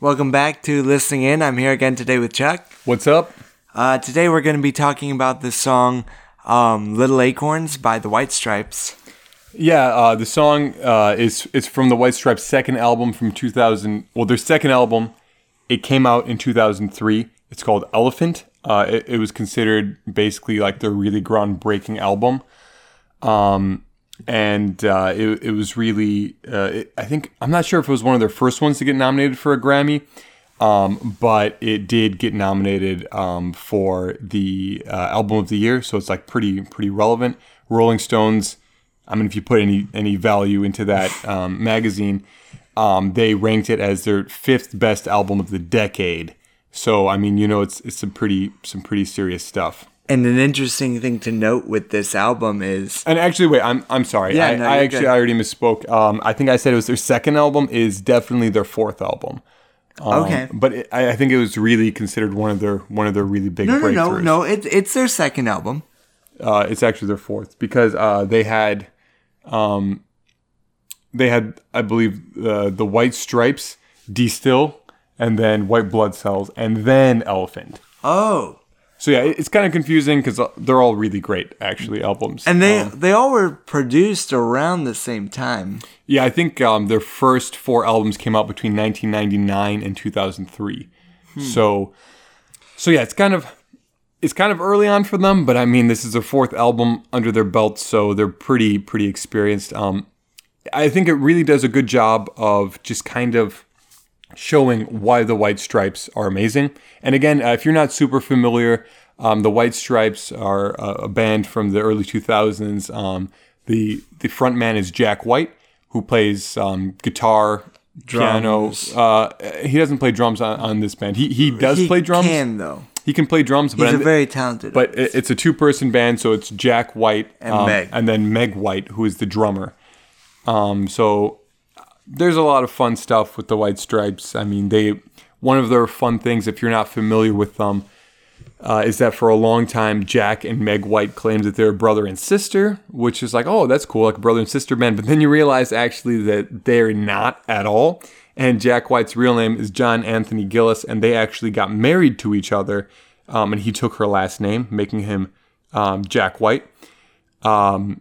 Welcome back to Listening In. I'm here again today with Chuck. What's up? Uh, today we're going to be talking about the song um, "Little Acorns" by the White Stripes. Yeah, uh, the song uh, is it's from the White Stripes' second album from 2000. Well, their second album, it came out in 2003. It's called Elephant. Uh, it, it was considered basically like their really groundbreaking album. Um, and uh, it, it was really, uh, it, I think, I'm not sure if it was one of their first ones to get nominated for a Grammy, um, but it did get nominated um, for the uh, album of the year, so it's like pretty pretty relevant. Rolling Stones, I mean, if you put any any value into that um, magazine, um, they ranked it as their fifth best album of the decade. So I mean, you know, it's it's some pretty some pretty serious stuff. And an interesting thing to note with this album is And actually, wait, I'm I'm sorry. Yeah, I, no, I actually good. I already misspoke. Um, I think I said it was their second album. Is definitely their fourth album. Um, Okay. but it, I, I think it was really considered one of their one of their really big no, no, no, no. It's it's their second album. Uh, it's actually their fourth because uh, they had, um, they had I believe uh, the White Stripes, De Stijl, and then White Blood Cells, and then Elephant. Oh, So yeah, it's kind of confusing because they're all really great actually albums. and they Um, they all were produced around the same time. Yeah, I think um, their first four albums came out between 1999 and 2003. So, so yeah, it's kind of it's kind of early on for them, but I mean, this is their fourth album under their belt, so they're pretty pretty experienced. Um, I think it really does a good job of just kind of showing why the White Stripes are amazing. And again, uh, if you're not super familiar, um, the White Stripes are a, a band from the early 2000s. Um, the the front man is Jack White, who plays um, guitar, piano. Uh, he doesn't play drums on, on this band. He he does he play drums. He can though. He can play drums, but He's a very talented. but it- it's a two person band, so it's Jack White And Meg. and then Meg White, who is the drummer. Um, so there's a lot of fun stuff with the White Stripes. I mean, they one of their fun things, if you're not familiar with them, uh, is that for a long time Jack and Meg White claimed that they're brother and sister, which is like, oh, that's cool, like brother and sister band. But then you realize actually that they're not at all. And Jack White's real name is John Anthony Gillis, and they actually got married to each other. Um, and he took her last name, making him um, Jack White. Um,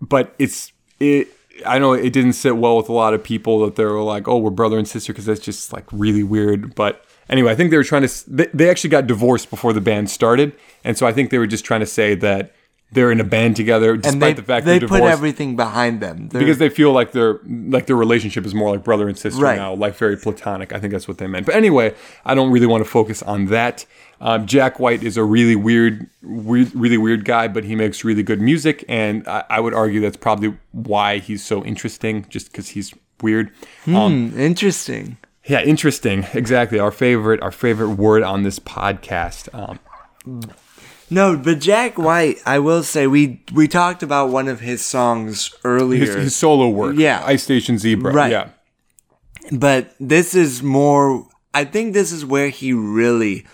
but it's it. I know it didn't sit well with a lot of people that they were like, "Oh, we're brother and sister," because that's just like really weird. But anyway, I think they were trying to. They, they actually got divorced before the band started, and so I think they were just trying to say that they're in a band together, despite and they the fact they put everything behind them. They're- because they feel like their like their relationship is more like brother and sister Right. now, like very platonic. I think that's what they meant. But anyway, I don't really want to focus on that. Um, Jack White is a really weird, weird, really weird guy, but he makes really good music, and I, I would argue that's probably why he's so interesting, just because he's weird. Um, Hmm, interesting. yeah, interesting. Exactly. Our favorite, our favorite word on this podcast. Um, No, but Jack White, I will say we we talked about one of his songs earlier. his, his solo work. Yeah. Ice Station Zebra. Right. Yeah. but this is more I think this is where he really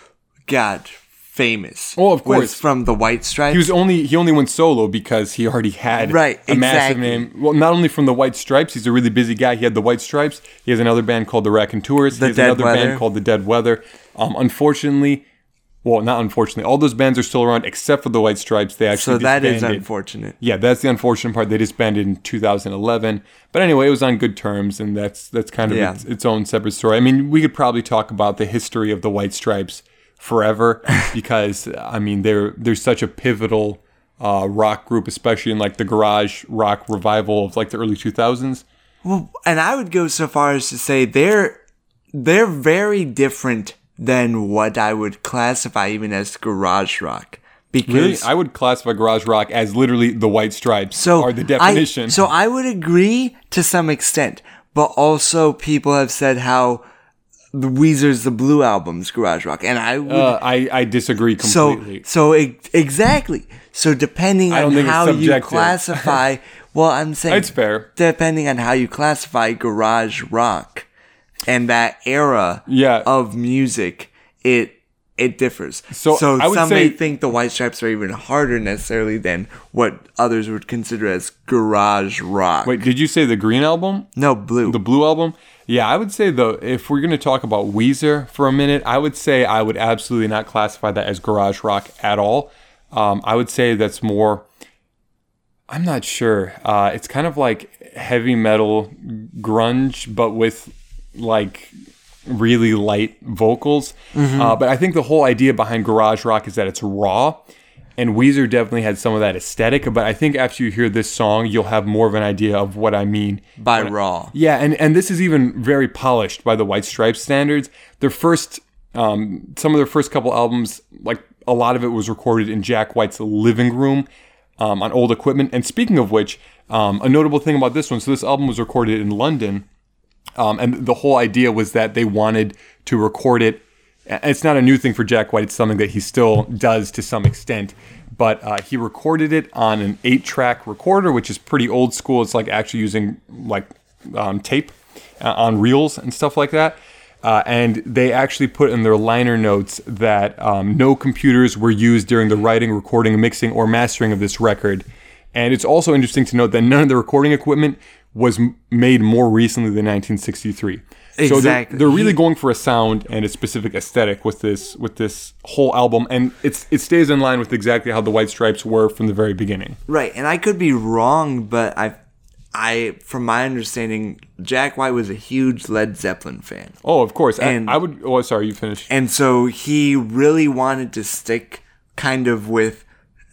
got famous. Oh, of was course. from the White Stripes. He was only he only went solo because he already had Right, a massive name. Well, not only from the White Stripes, he's a really busy guy. He had the White Stripes. He has another band called the Raconteurs. The he has Dead another Weather. band called the Dead Weather. Um, unfortunately, well, not unfortunately, all those bands are still around except for the White Stripes. They actually so that is disbanded. unfortunate. Yeah, that's the unfortunate part. They disbanded in 2011. But anyway, it was on good terms, and that's that's kind of Yeah. its, its own separate story. I mean, we could probably talk about the history of the White Stripes forever because I mean they're they're such a pivotal uh, rock group, especially in like the garage rock revival of like the early 2000s. Well, and I would go so far as to say they're they're very different than what I would classify even as garage rock. Because Really, I would classify garage rock as literally the White Stripes so are the I- definition. so I would agree to some extent, but also people have said how the Weezer's the Blue album's garage rock, and I would uh, I I disagree completely. so e- exactly. So depending on how you classify, well, I'm saying it's fair. depending on how you classify garage rock and that era Yeah. of music, it it differs. So, I would some may think the White Stripes are even harder necessarily than what others would consider as garage rock. Wait, did you say the Green album? no, blue. the blue album Yeah, I would say though, if we're going to talk about Weezer for a minute, I would say I would absolutely not classify that as garage rock at all. Um, I would say that's more. I'm not sure. Uh, it's kind of like heavy metal grunge, but with like really light vocals. Uh, but I think the whole idea behind garage rock is that it's raw. And Weezer definitely had some of that aesthetic, but I think after you hear this song, you'll have more of an idea of what I mean. By Raw. Yeah, and, and this is even very polished by the White Stripes standards. Their first, um, some of their first couple albums, like a lot of it was recorded in Jack White's living room um, on old equipment. And speaking of which, um, a notable thing about this one, so this album was recorded in London, um, and the whole idea was that they wanted to record it. It's not a new thing for Jack White. It's something that he still does to some extent. But uh, he recorded it on an eight-track recorder, which is pretty old school. It's like actually using like um, tape uh, on reels and stuff like that. Uh, and they actually put in their liner notes that um, no computers were used during the writing, recording, mixing, or mastering of this record. And it's also interesting to note that none of the recording equipment was made more recently than 1963. So they're, they're really going for a sound and a specific aesthetic with this with this whole album, and it's it stays in line with exactly how the White Stripes were from the very beginning. Right, and I could be wrong, but I, I, from my understanding, Jack White was a huge Led Zeppelin fan, Oh, of course. I- And- I, would. Oh, sorry, you finished. and so he really wanted to stick kind of with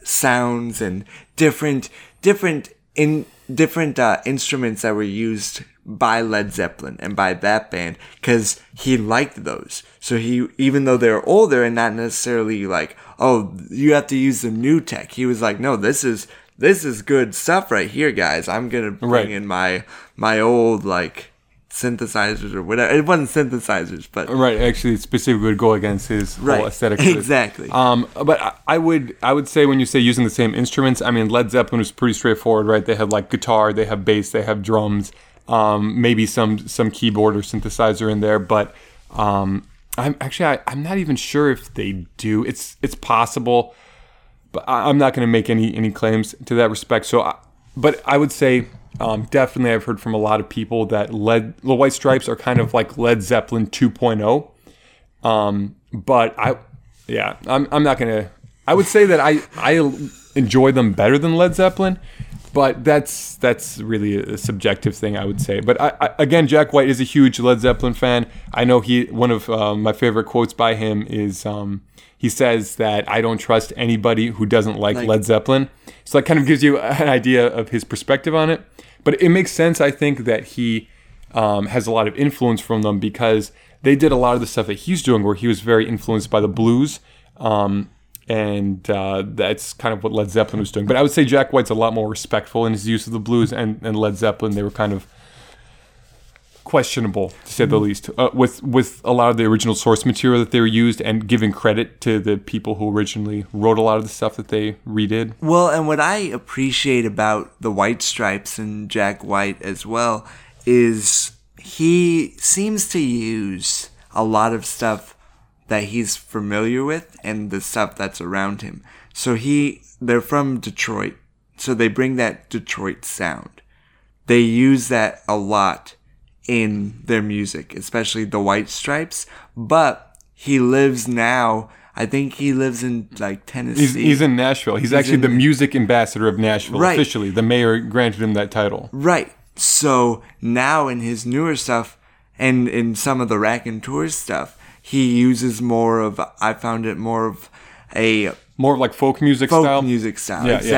sounds and different, different in different uh, instruments that were used by Led Zeppelin and by that band because he liked those. So he, even though they're older and not necessarily like, oh, you have to use the new tech. He was like, no, this is this is good stuff right here, guys. I'm gonna bring Right. in my my old like synthesizers or whatever. It wasn't synthesizers, but Right, actually, specifically would go against his Right, whole aesthetic. exactly. Um, but I, I would, I would say when you say using the same instruments, I mean Led Zeppelin was pretty straightforward, right? They had like guitar, they have bass, they have drums, um, maybe some some keyboard or synthesizer in there. But um, I'm actually, I, I'm not even sure if they do. It's it's possible, but I, I'm not going to make any any claims to that respect. So, I, but I would say. Um, definitely, I've heard from a lot of people that Led the White Stripes are kind of like Led Zeppelin 2.0. Um, but I, yeah, I'm, I'm not gonna. I would say that I I enjoy them better than Led Zeppelin, but that's that's really a subjective thing I would say. But I, I, again, Jack White is a huge Led Zeppelin fan. I know he one of um, my favorite quotes by him is um, he says that I don't trust anybody who doesn't like, Like- Led Zeppelin. So that kind of gives you an idea of his perspective on it. But it makes sense, I think, that he um, has a lot of influence from them because they did a lot of the stuff that he's doing, where he was very influenced by the blues. Um, and uh, that's kind of what Led Zeppelin was doing. But I would say Jack White's a lot more respectful in his use of the blues, and, and Led Zeppelin, they were kind of questionable to say the least uh, with with a lot of the original source material that they were used and giving credit to the people who originally wrote a lot of the stuff that they redid Well, and what I appreciate about the White Stripes and Jack White as well is he seems to use a lot of stuff that he's familiar with and the stuff that's around him. So he they're from Detroit. So they bring that Detroit sound. They use that a lot in their music, especially the White Stripes, but he lives now I think he lives in like Tennessee. he's, he's in nashville he's, actually in- the music ambassador of nashville Right. officially the mayor granted him that title Right. So now in his newer stuff and in some of the Raconteur stuff, he uses more of I found it more of a more of like folk music folk style music style. Yeah, yeah.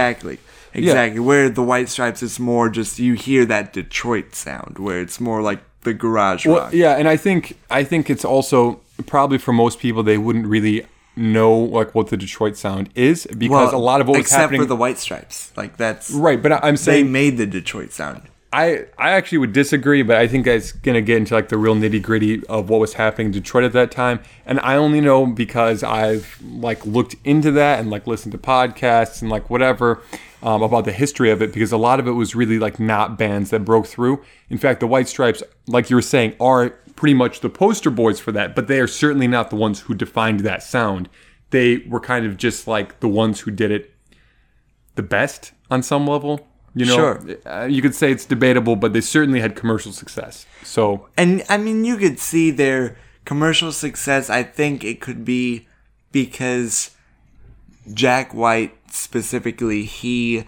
Exactly. Exactly. Where the White Stripes it's more just you hear that Detroit sound where it's more like the garage Well, rock. yeah, and I think I think it's also probably for most people they wouldn't really know like what the Detroit sound is because a lot of what was except happening for the White Stripes. Like that's right. But I'm they saying made the Detroit sound. I I actually would disagree, but I think that's gonna get into like the real nitty gritty of what was happening in Detroit at that time, and I only know because I've like looked into that and like listened to podcasts and like whatever um, about the history of it because a lot of it was really like not bands that broke through. In fact, the White Stripes, like you were saying, are pretty much the poster boys for that, but they are certainly not the ones who defined that sound. They were kind of just like the ones who did it the best on some level. You know, Sure. uh, you could say it's debatable, but they certainly had commercial success. So And I mean, you could see their commercial success. I think it could be because Jack White specifically, he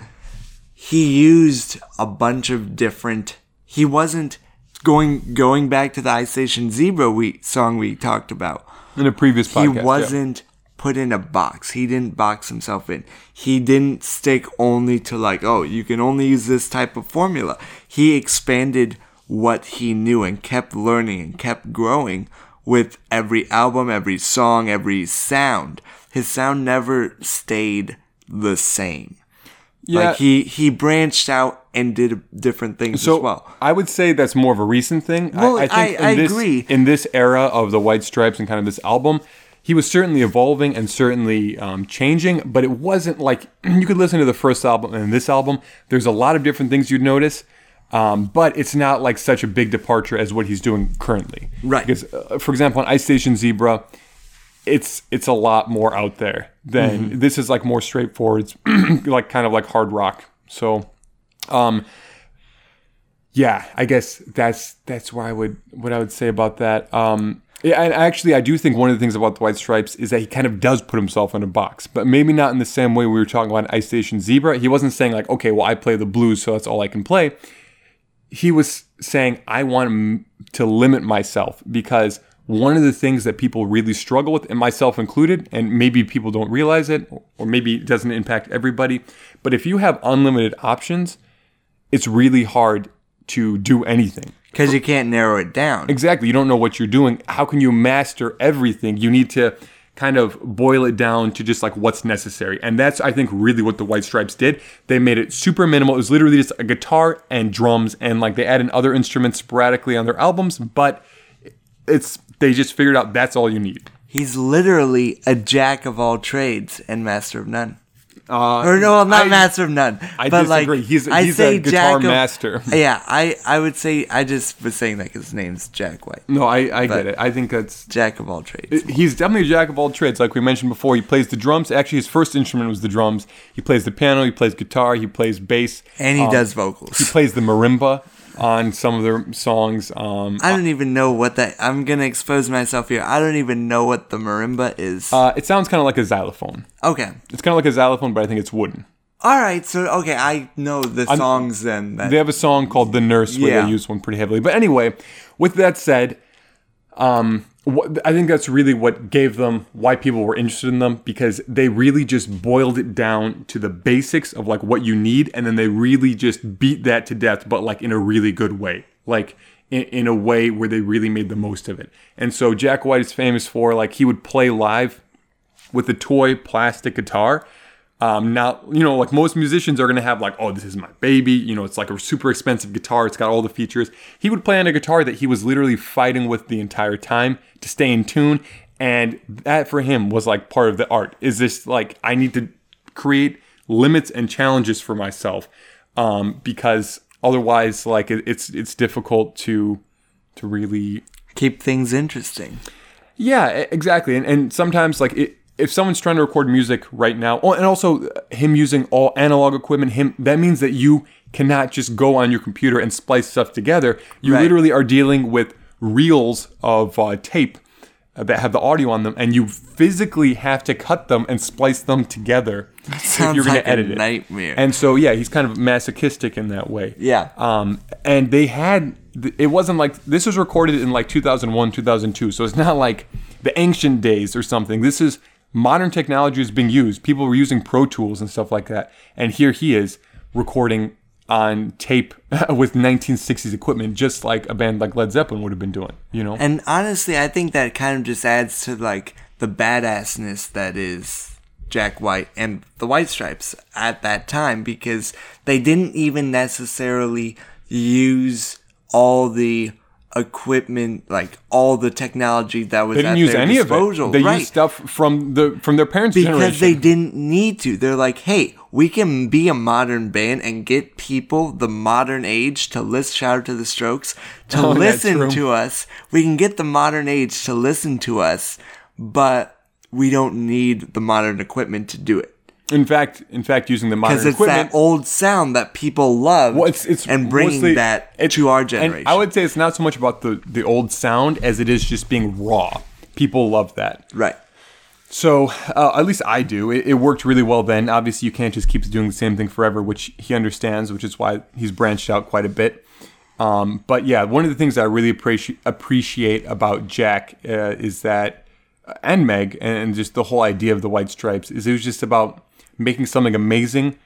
he used a bunch of different. He wasn't going going back to the Ice Station Zebra we song we talked about. in a previous podcast, he wasn't put in a box. He didn't box himself in. He didn't stick only to like, oh, you can only use this type of formula. He expanded what he knew and kept learning and kept growing with every album, every song, every sound. His sound never stayed the same. Yeah. Like he he branched out and did different things So as well. I would say that's more of a recent thing. Well, I, I think I- in I this, agree. In this era of the White Stripes and kind of this album, he was certainly evolving and certainly um, changing, but it wasn't like you could listen to the first album and this album. There's a lot of different things you'd notice. Um, but it's not like such a big departure as what he's doing currently. Right. Because, uh, for example, on Ice Station Zebra, it's it's a lot more out there than Mm-hmm. this is like more straightforward. It's like kind of like hard rock. So, um, yeah, I guess that's that's where I would what I would say about that. Um, yeah, and actually, I do think one of the things about the White Stripes is that he kind of does put himself in a box, but maybe not in the same way we were talking about Ice Station Zebra. He wasn't saying like, okay, well, I play the blues, so that's all I can play. He was saying, I want to limit myself because one of the things that people really struggle with, and myself included, and maybe people don't realize it, or maybe it doesn't impact everybody, but if you have unlimited options, it's really hard to do anything. Because you can't narrow it down. Exactly. You don't know what you're doing. How can you master everything? You need to kind of boil it down to just like what's necessary. And that's, I think, really what the White Stripes did. They made it super minimal. It was literally just a guitar and drums, and like they add in other instruments sporadically on their albums, but it's they just figured out that's all you need. He's literally a jack of all trades and master of none. Uh, Or no, well, not I- master of none. I but disagree. Like, He's- I he's say a guitar jack of- master. Yeah, I, I would say I just was saying that 'cause his name's Jack White, No, I, I But- get it. I think that's jack of all trades. He's definitely a jack of all trades, like we mentioned before. He plays the drums. Actually, his first instrument was the drums. He plays the piano. He plays guitar. He plays bass. and he um, does vocals. He plays the marimba on some of their songs. Um, I don't even know what that. I'm gonna expose myself here. I don't even know what the marimba is. uh, it sounds kind of like a xylophone. okay. It's kind of like a xylophone, but I think it's wooden. All right. So okay, I know the songs then. That, They have a song called "The Nurse" where Yeah. they use one pretty heavily. But anyway, with that said, um, I think that's really what gave them why people were interested in them because they really just boiled it down to the basics of like what you need, and then they really just beat that to death, but like in a really good way, like. In, in a way where they really made the most of it. And so Jack White is famous for like he would play live with a toy plastic guitar. Um, now, you know, like most musicians are going to have like, oh, this is my baby. You know, it's like a super expensive guitar. It's got all the features. He would play on a guitar that he was literally fighting with the entire time to stay in tune. And that for him was like part of the art is this like, I need to create limits and challenges for myself. Um, because otherwise like it, it's, it's difficult to, to really keep things interesting. yeah, exactly. And, and sometimes, like, it, if someone's trying to record music right now, oh, and also uh, him using all analog equipment, him that means that you cannot just go on your computer and splice stuff together. You Right. literally are dealing with reels of uh, tape uh, that have the audio on them, and you physically have to cut them and splice them together if you're going like to a edit it. nightmare. And so, yeah, he's kind of masochistic in that way. Yeah. Um, and they had, it wasn't like, this was recorded in like 2001, 2002. So it's not like the ancient days or something. This is modern technology is being used. People were using Pro Tools and stuff like that. And here he is recording on tape with 1960s equipment, just like a band like Led Zeppelin would have been doing, you know? And honestly, I think that kind of just adds to like the badassness that is Jack White and the White Stripes at that time because they didn't even necessarily use all the equipment, like all the technology that was they didn't at use any disposal. of it. They right. used stuff from the from their parents' because generation. they didn't need to. They're like, hey, we can be a modern band and get people the modern age to listen. Shout out to the Strokes to Oh, listen to us. We can get the modern age to listen to us, but we don't need the modern equipment to do it. In fact, in fact, using the modern because it's equipment, that old sound that people love Well, it's, it's and bringing mostly- that it- to our and generation. I would say it's not so much about the the old sound as it is just being raw. People love that. right. So uh, at least I do. It, it worked really well then. Obviously, you can't just keep doing the same thing forever, which he understands, which is why he's branched out quite a bit. Um, but yeah, one of the things I really appreci- appreciate about Jack uh, is that, uh, and Meg, and just the whole idea of the White Stripes is it was just about making something amazing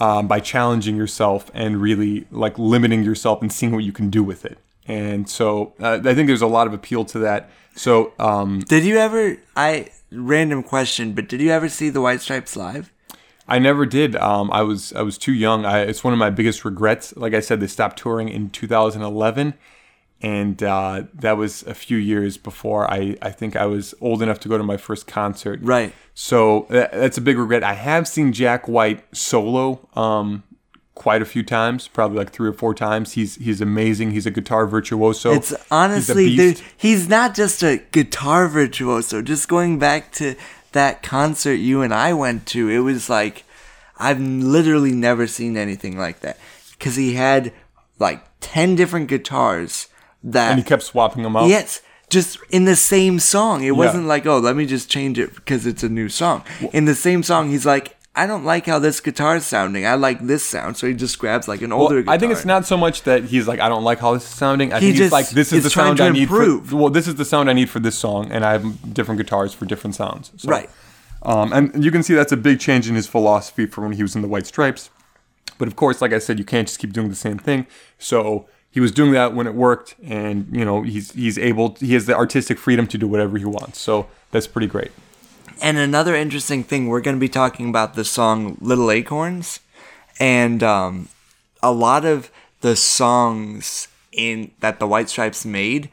um, by challenging yourself and really like limiting yourself and seeing what you can do with it. And so uh, I think there's a lot of appeal to that. So um, Did you ever? I random question, but did you ever see the White Stripes live? I never did. Um, I was I was too young. I, it's one of my biggest regrets. Like I said, they stopped touring in 2011, and uh, that was a few years before I, I think I was old enough to go to my first concert. Right. So that, that's a big regret. I have seen Jack White solo um, quite a few times, probably like three or four times. He's he's amazing. He's a guitar virtuoso. It's He's honestly, beast. dude, he's not just a guitar virtuoso. Just going back to that concert you and I went to, it was like I've literally never seen anything like that because he had like ten different guitars that and he kept swapping them out. Yes, just in the same song. It wasn't like, oh, let me just change it because it's a new song. In the same song, he's like, I don't like how this guitar is sounding. I like this sound. So he just grabs like an older Well, guitar. I think it's not so much that he's like, I don't like how this is sounding. I He think he's just like, this is the sound I need for. Well, this is the sound I need for this song, and I have different guitars for different sounds. So, Right. Um, and you can see that's a big change in his philosophy from when he was in the White Stripes. But of course, like I said, you can't just keep doing the same thing. So he was doing that when it worked, and you know he's he's able. He has the artistic freedom to do whatever he wants. So that's pretty great. And another interesting thing, we're going to be talking about the song Little Acorns. And um, a lot of the songs in that the White Stripes made,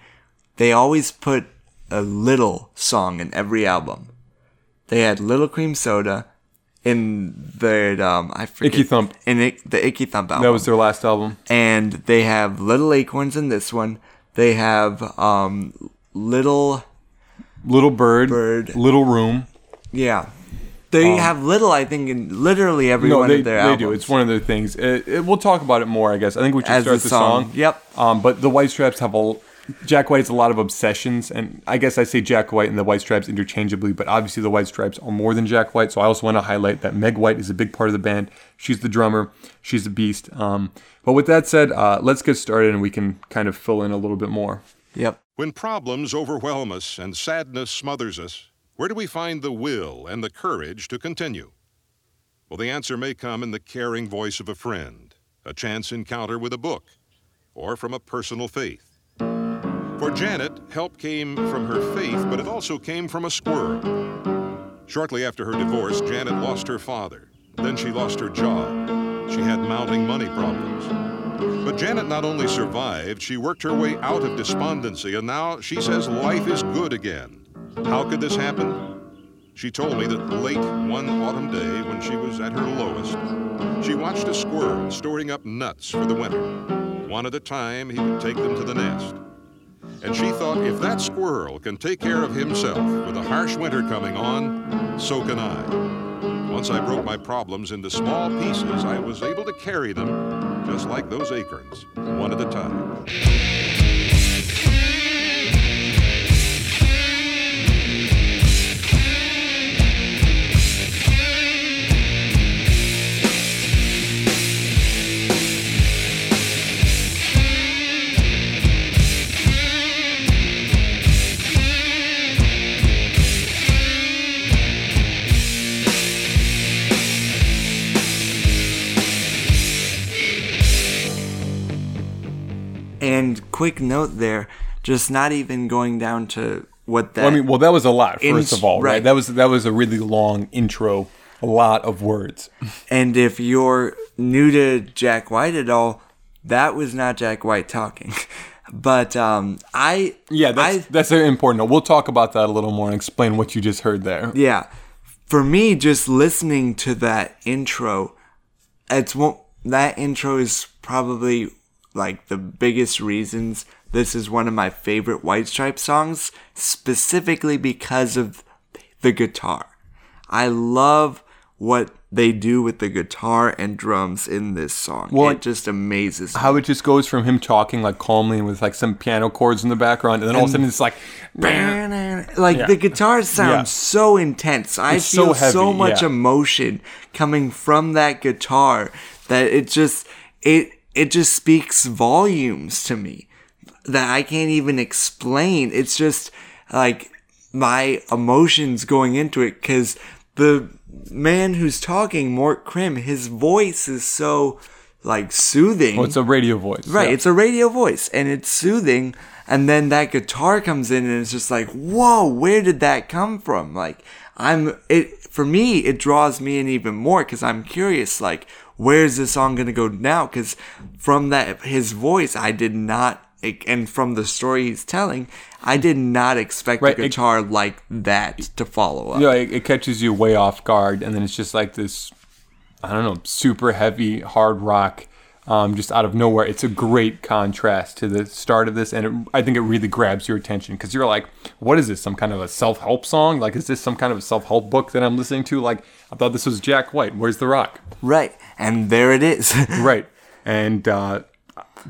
they always put a little song in every album. They had Little Cream Soda in the um I forget Icky Thump. in Ick- the Icky Thump album. That was their last album. and they have Little Acorns in this one. They have um Little Little Bird, Bird. Little Room. Yeah. They have little, I think, in literally every Um, No, one they, of their they albums. do. It's one of their things. It, it- we'll talk about it more, I guess. I think we should As start the the song. song. Yep. Um, but the White Stripes have a. Jack White has a lot of obsessions, and I guess I say Jack White and the White Stripes interchangeably, but obviously the White Stripes are more than Jack White. So I also want to highlight that Meg White is a big part of the band. She's the drummer. She's a beast. Um, but with that said, uh, let's get started, and we can kind of fill in a little bit more. Yep. When problems overwhelm us and sadness smothers us, where do we find the will and the courage to continue? Well, the answer may come in the caring voice of a friend, a chance encounter with a book, or from a personal faith. For Janet, help came from her faith, but it also came from a squirrel. Shortly after her divorce, Janet lost her father. Then she lost her job. She had mounting money problems. But Janet not only survived, she worked her way out of despondency, and now she says life is good again. How could this happen? She told me that late one autumn day, when she was at her lowest, she watched a squirrel storing up nuts for the winter. One at a time, he would take them to the nest. And she thought if that squirrel can take care of himself with a harsh winter coming on, so can I. Once I broke my problems into small pieces, I was able to carry them just like those acorns, one at a time. And quick note there, just not even going down to what that. Well, I mean, well, that was a lot. First Ins- of all, right? right. That was that was a really long intro, a lot of words. and if you're new to Jack White at all, that was not Jack White talking. But um, I Yeah, that's I, that's very important. We'll talk about that a little more and explain what you just heard there. Yeah. For me, just listening to that intro, it's one, that intro is probably like the biggest reasons this is one of my favorite White Stripe songs, specifically because of the guitar. I love what they do with the guitar and drums in this song. Well, it just amazes me. How it just goes from him talking like calmly and with like some piano chords in the background, and then all of a sudden it's like, bam. like Yeah. the guitar sounds Yeah. so intense. I It's feel so, heavy, much yeah. emotion coming from that guitar that it just it it just speaks volumes to me that I can't even explain. It's just like my emotions going into it because the man who's talking, Mort Crim, his voice is so like soothing. well, it's a radio voice, Right, yeah. it's a radio voice and it's soothing. And then that guitar comes in and it's just like, whoa, where did that come from? Like, I'm, it, for me, it draws me in even more because I'm curious, like, where's this song going to go now? Because from that, his voice, I did not, and from the story he's telling, I did not expect Right, a it- guitar like that to follow up. Yeah, it, it catches you way off guard, and then it's just like this, I don't know, super heavy hard rock, um, just out of nowhere. It's a great contrast to the start of this, and it, I think it really grabs your attention because you're like, what is this? Some kind of a self help song? Like, is this some kind of a self help book that I'm listening to? Like, I thought this was Jack White. Where's the rock? Right. And there it is. right. And uh,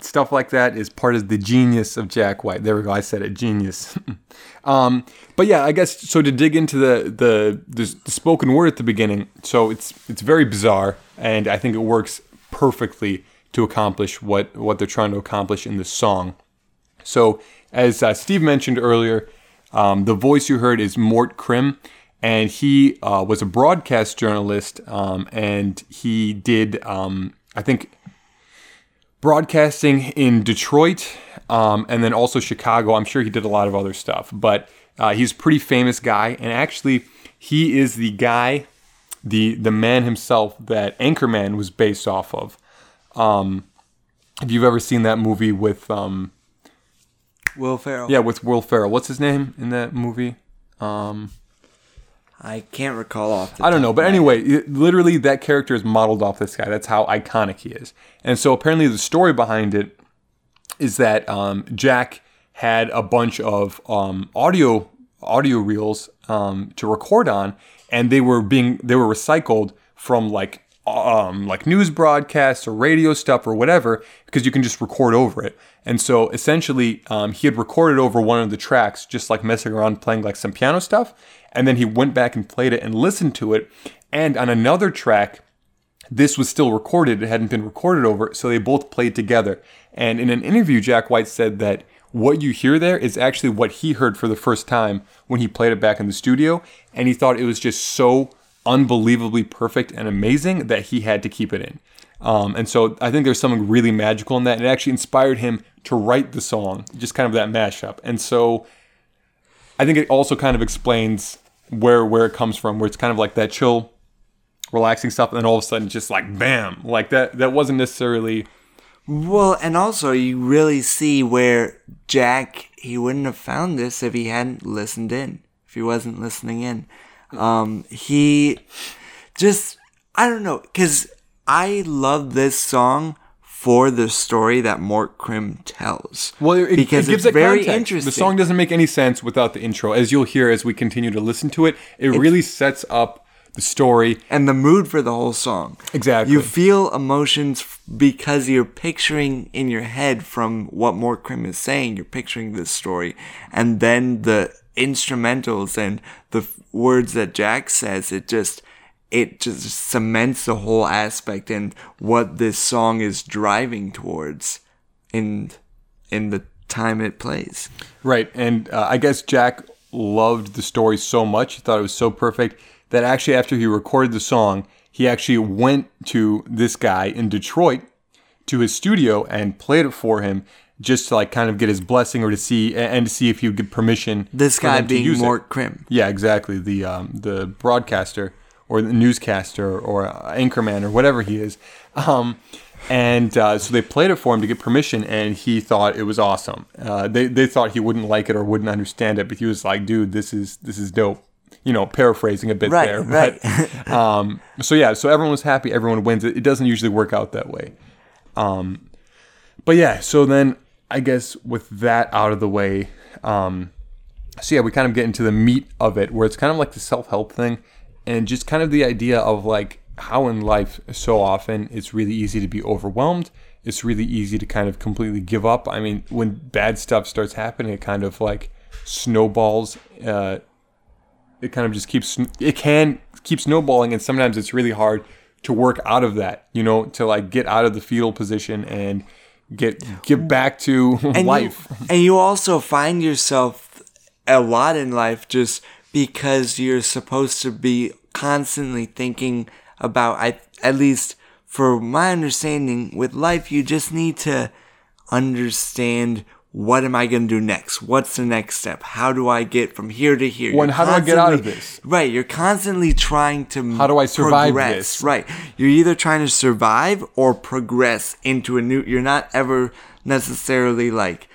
stuff like that is part of the genius of Jack White. There we go. I said it, genius. um, but yeah, I guess so. To dig into the, the the the spoken word at the beginning, so it's it's very bizarre, and I think it works perfectly to accomplish what what they're trying to accomplish in this song. So, as uh, Steve mentioned earlier, um, the voice you heard is Mort Crim, and he uh, was a broadcast journalist, um, and he did, um, I think, broadcasting in Detroit, um, and then also Chicago. I'm sure he did a lot of other stuff, but uh, he's a pretty famous guy, and actually, he is the guy, the the man himself that Anchorman was based off of. Um, if you've ever seen that movie with um, Will Ferrell. yeah, with Will Ferrell. What's his name in that movie? Um, I can't recall off the I don't know, but anyway, it- literally that character is modeled off this guy. That's how iconic he is. And so apparently the story behind it is that um, Jack had a bunch of um, audio audio reels um, to record on, and they were being they were recycled from like um, like news broadcasts or radio stuff or whatever because you can just record over it. And so essentially, um, he had recorded over one of the tracks, just like messing around playing like some piano stuff, and then he went back and played it and listened to it. And on another track, this was still recorded. It hadn't been recorded over, so they both played together. And in an interview, Jack White said that what you hear there is actually what he heard for the first time when he played it back in the studio, and he thought it was just so unbelievably perfect and amazing that he had to keep it in. Um, and so I think there's something really magical in that. It actually inspired him to write the song, just kind of that mashup. And so I think it also kind of explains where where it comes from, where it's kind of like that chill, relaxing stuff, and then all of a sudden just like bam, like that that wasn't necessarily Well, and also you really see where Jack he wouldn't have found this if he hadn't listened in, if he wasn't listening in. Um, he just I don't know because I love this song for the story that Mort Crim tells. well, it, because it gives it's very context. interesting. The song doesn't make any sense without the intro, as you'll hear as we continue to listen to it. It really sets up the story. and the mood for the whole song. Exactly. You feel emotions because you're picturing in your head from what Mort Crim is saying. You're picturing this story, and then the instrumentals and words that Jack says. It just it just cements the whole aspect and what this song is driving towards in in the time it plays. Right, and uh, I guess Jack loved the story so much, he thought it was so perfect that actually after he recorded the song, he actually went to this guy in Detroit to his studio and played it for him just to like kind of get his blessing or to see and to see if he would get permission. This guy being use it. Mort Krim. Yeah, exactly. The um, the broadcaster or the newscaster or anchorman or whatever he is. Um, and uh, so they played it for him to get permission, and he thought it was awesome. Uh, they they thought he wouldn't like it or wouldn't understand it, but he was like, "Dude, this is this is dope." You know, paraphrasing a bit Right, there. right. But, um, so yeah, so everyone was happy. Everyone wins. It, it doesn't usually work out that way. Um, but yeah, so then I guess with that out of the way, um, so yeah, we kind of get into the meat of it, where it's kind of like the self help thing, and just kind of the idea of like how in life so often it's really easy to be overwhelmed. It's really easy to kind of completely give up. I mean, when bad stuff starts happening, it kind of like snowballs. Uh, it kind of just keeps it can keep snowballing, and sometimes it's really hard to work out of that. You know, to like get out of the fetal position and get get back to and life. You, and you also find yourself a lot in life just because you're supposed to be constantly thinking about I at least for my understanding with life you just need to understand what am I going to do next? What's the next step? How do I get from here to here? When, how do I get out of this? Right, you're constantly trying to How do I survive progress. this? Right. You're either trying to survive or progress into a new you're not ever necessarily like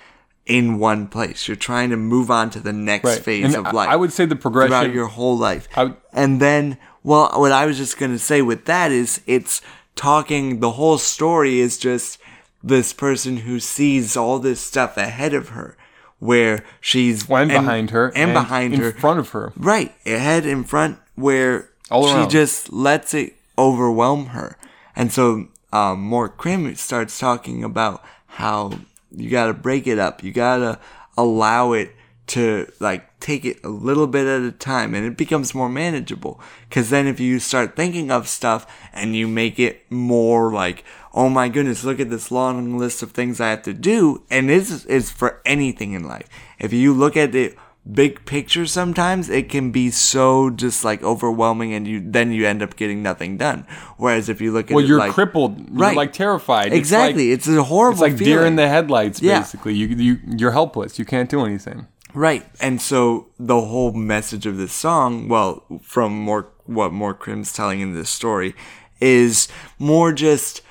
in one place. You're trying to move on to the next Right. phase And of life. I would say the progression- throughout your whole life. I would- and then well what I was just going to say with that is it's talking the whole story is just this person who sees all this stuff ahead of her where she's One behind her and, behind in her front of her. Right, ahead in front where All she around. just lets it overwhelm her. And so um, Mort Crim starts talking about how you got to break it up. You got to allow it to like take it a little bit at a time and it becomes more manageable. Cause then if you start thinking of stuff and you make it more like, oh my goodness, look at this long list of things I have to do. And this is for anything in life. If you look at the big picture sometimes it can be so just like overwhelming and you then you end up getting nothing done whereas if you look at Well, you're like, crippled. You're Right. like terrified. It's exactly like- it's, a horrible It's like deer in the headlights, Yeah. basically. You, you, you're helpless. You can't do anything. Right. And so the whole message of this song, well, from more what Mort Crim's telling in this story, is more just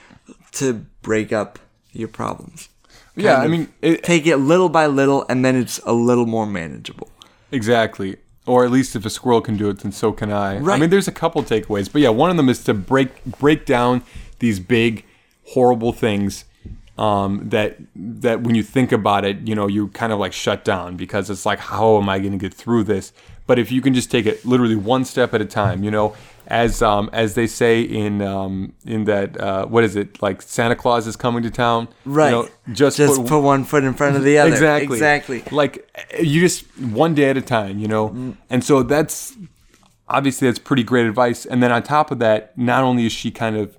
to break up your problems. Yeah, I mean, it, take it little by little and then it's a little more manageable. exactly. Or at least if a squirrel can do it, then so can I. Right. I mean, there's a couple takeaways, but yeah, one of them is to break break down these big, horrible things um, that that when you think about it, you know, you kind of like shut down because it's like, how am I going to get through this? But if you can just take it literally one step at a time, you know, as um, as they say in um, in that uh, what is it like Santa Claus is coming to town, you Right. know, just just put, put one foot in front of the other. Exactly. Exactly. Like you just one day at a time, you know. Mm. And so that's obviously that's pretty great advice. And then on top of that, not only is she kind of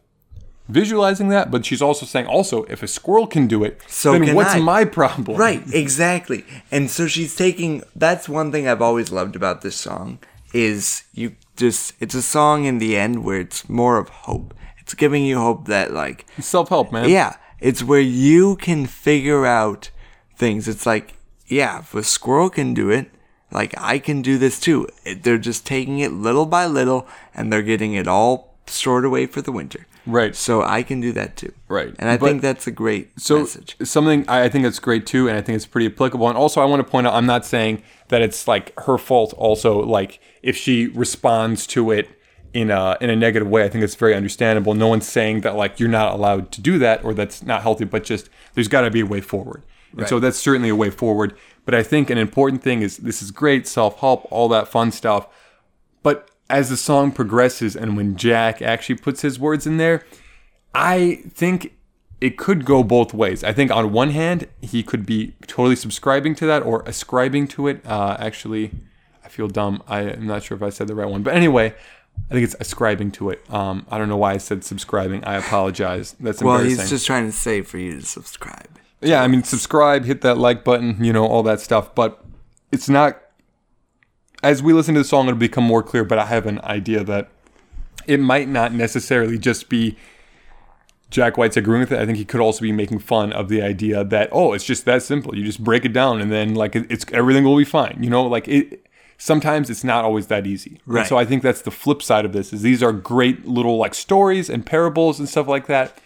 visualizing that, but she's also saying also if a squirrel can do it, So then what's I. my problem? Right, exactly. And so she's taking that's one thing I've always loved about this song is you just it's a song in the end where it's more of hope. It's giving you hope that like Self help, man. yeah, it's where you can figure out things. It's like yeah, if a squirrel can do it, like I can do this too. It, they're just taking it little by little and they're getting it all stored away for the winter. Right. So I can do that too. Right. And I But- think that's a great So message. something I I think that's great too, and I think it's pretty applicable. And also, I want to point out, I'm not saying that it's like her fault. Also, like if she responds to it in a in a negative way, I think it's very understandable. No one's saying that like you're not allowed to do that or that's not healthy, but just there's got to be a way forward. And so that's certainly a way forward. But I think an important thing is this is great self help, all that fun stuff. But as the song progresses and when Jack actually puts his words in there, I think it could go both ways. I think on one hand, he could be totally subscribing to that or ascribing to it. Uh, actually, I feel dumb. I am not sure if I said the right one. But anyway, I think it's ascribing to it. Um, I don't know why I said subscribing. I apologize. That's Well, he's just trying to say for you to subscribe. Yeah, I mean, subscribe, hit that like button, you know, all that stuff. But it's not. As we listen to the song, it'll become more clear. But I have an idea that it might not necessarily just be Jack White's agreeing with it. I think he could also be making fun of the idea that oh, it's just that simple. You just break it down, and then like it's everything will be fine. You know, like it. Sometimes it's not always that easy. And Right. so I think that's the flip side of this. Is these are great little like stories and parables and stuff like that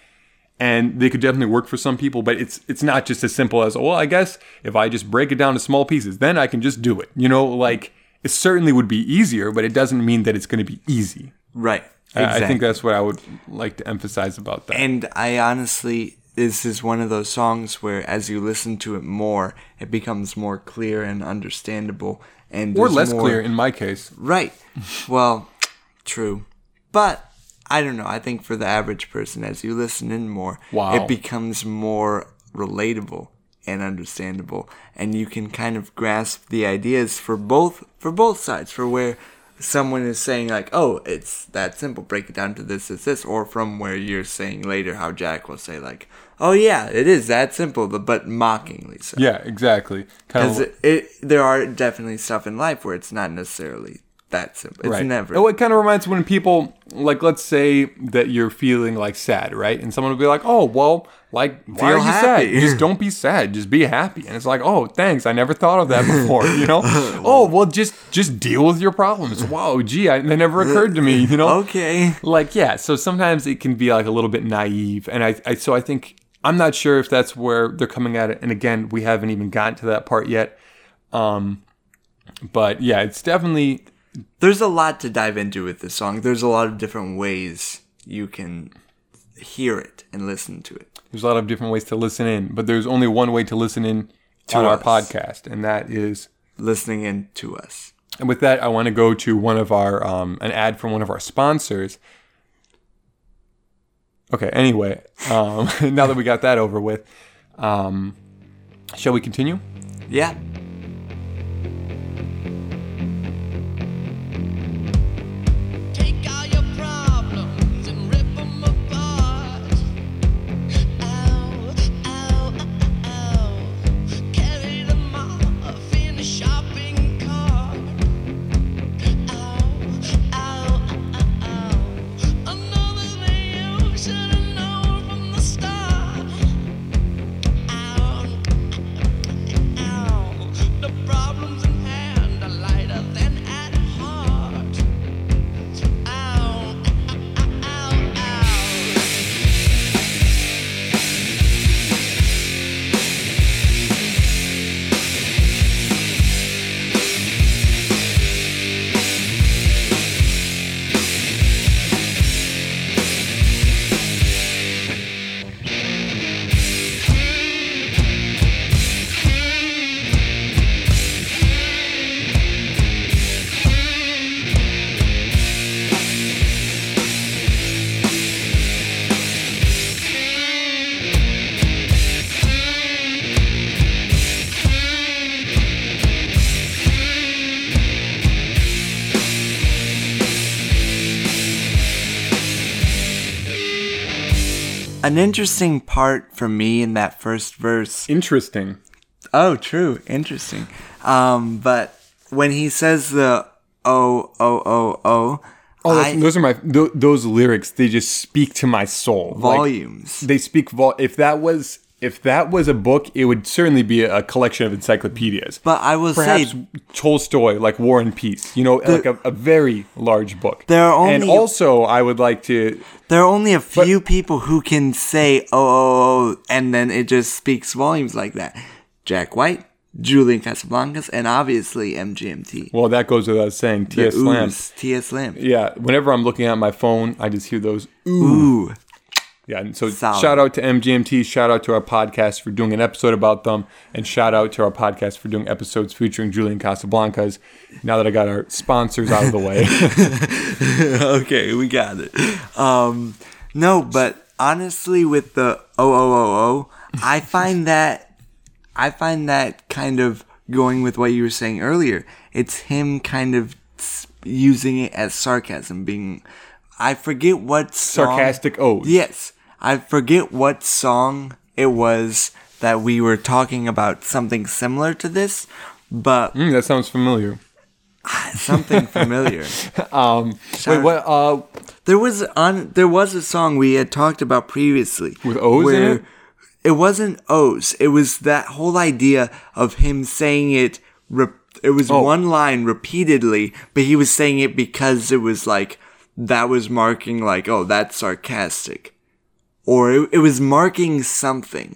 and they could definitely work for some people but it's it's not just as simple as well i guess if i just break it down to small pieces then i can just do it you know like it certainly would be easier but it doesn't mean that it's going to be easy Right. I- i think that's what i would like to emphasize about that And I honestly, this is one of those songs where, as you listen to it more, it becomes more clear and understandable, and or less more- clear in my case Right. Well, True. But I don't know. I think for the average person, as you listen in more, Wow. it becomes more relatable and understandable, and you can kind of grasp the ideas for both for both sides. For where someone is saying like, "Oh, it's that simple. Break it down to this, this, this," or from where you're saying later how Jack will say like, "Oh yeah, it is that simple," but, but mockingly so. Yeah, exactly. Because it, it, there are definitely stuff in life where it's not necessarily that simple. It's right. never. Oh, it kind of reminds when people like, let's say that you're feeling like sad, right? And someone will be like, "Oh, well, like, why Feel are you happy." sad? Just don't be sad. Just be happy." And it's like, "Oh, thanks. I never thought of that before." You know? oh, well, just just deal with your problems. Wow, gee, I, that never occurred to me. You know? okay. like yeah so sometimes it can be like a little bit naive and I, I so i think i'm not sure if that's where they're coming at it and again we haven't even gotten to that part yet um but yeah it's definitely There's a lot to dive into with this song. There's a lot of different ways you can hear it and listen to it. there's a lot of different ways to listen in but there's only one way to listen in on our podcast and that is Listening in to us. and with that i want to go to one of our um an ad from one of our sponsors okay anyway um now that we got that over with um shall we continue Yeah. An interesting part for me in that first verse. interesting Oh, true. Interesting. Um, but when he says the oh, oh, oh, oh, Oh, that's, I- those are my th- those lyrics. They just speak to my soul. Like, volumes. they speak vol. If that was if that was a book, it would certainly be a, collection of encyclopedias. but I will Perhaps say Tolstoy, like War and Peace. You know, like a, a very large book. There are and only- also I would like to. there are only a few people who can say oh, oh, oh, and then it just speaks volumes like that. Jack White, Julian Casablancas, and obviously MGMT. Well, that goes without saying. The T.S. Lamb. T.S. Lamb. Yeah, whenever I'm looking at my phone, I just hear those. Ooh. Yeah, and so Solid. shout out to MGMT, shout out to our podcast for doing an episode about them, and shout out to our podcast for doing episodes featuring Julian Casablancas. Now that I got our sponsors out of the way, okay, we got it. Um, no, but honestly, with the oh oh oh oh, I find that I find that kind of going with what you were saying earlier. It's him kind of using it as sarcasm, being. I forget what song, sarcastic oaths. Yes, I forget what song it was that we were talking about something similar to this, but Mm, that sounds familiar. something familiar. Um, wait, what? Uh, There was on there was a song we had talked about previously With O's in it? It wasn't O's. It was that whole idea of him saying it. Re- it was Oh. one line repeatedly, but he was saying it because it was like that was marking like oh that's sarcastic, or it, it was marking something.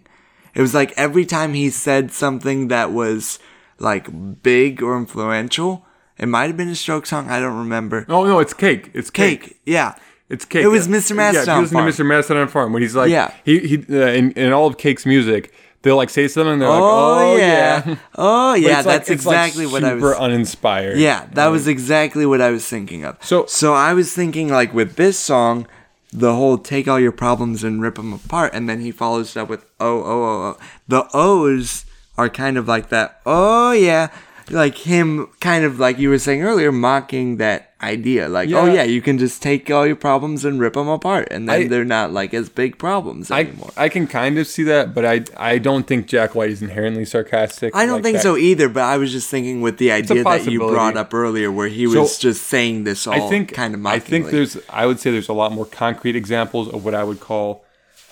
It was like every time he said something that was like big or influential. It might have been a stroke song. I don't remember. oh no, it's cake. It's cake. Cake. Yeah. It's Cake. It was Mr. Yeah, if Mastodon you listen Farm. to Mr. Mastodon Farm when he's like, Yeah. he he uh, in, in all of Cake's music, they'll like say something and they're oh, like, "Oh yeah. yeah." Oh yeah, like- that's like, exactly what I was super uninspired. Yeah, that was exactly what I was thinking of. So- so I was thinking like with this song, the whole take all your problems and rip them apart, and then he follows up with oh oh oh oh. The O's are kind of like that. Oh yeah, like him, kind of like you were saying earlier, mocking that idea. Like oh Yeah. yeah, you can just take all your problems and rip them apart, and then I- they're not like as big problems I, anymore. I can kind of see that, but I I don't think Jack White is inherently sarcastic. I don't like think that. so either, but I was just thinking with the idea that you brought up earlier, where he So, was just saying this all I think kind of I think there's I would say there's a lot more concrete examples of what I would call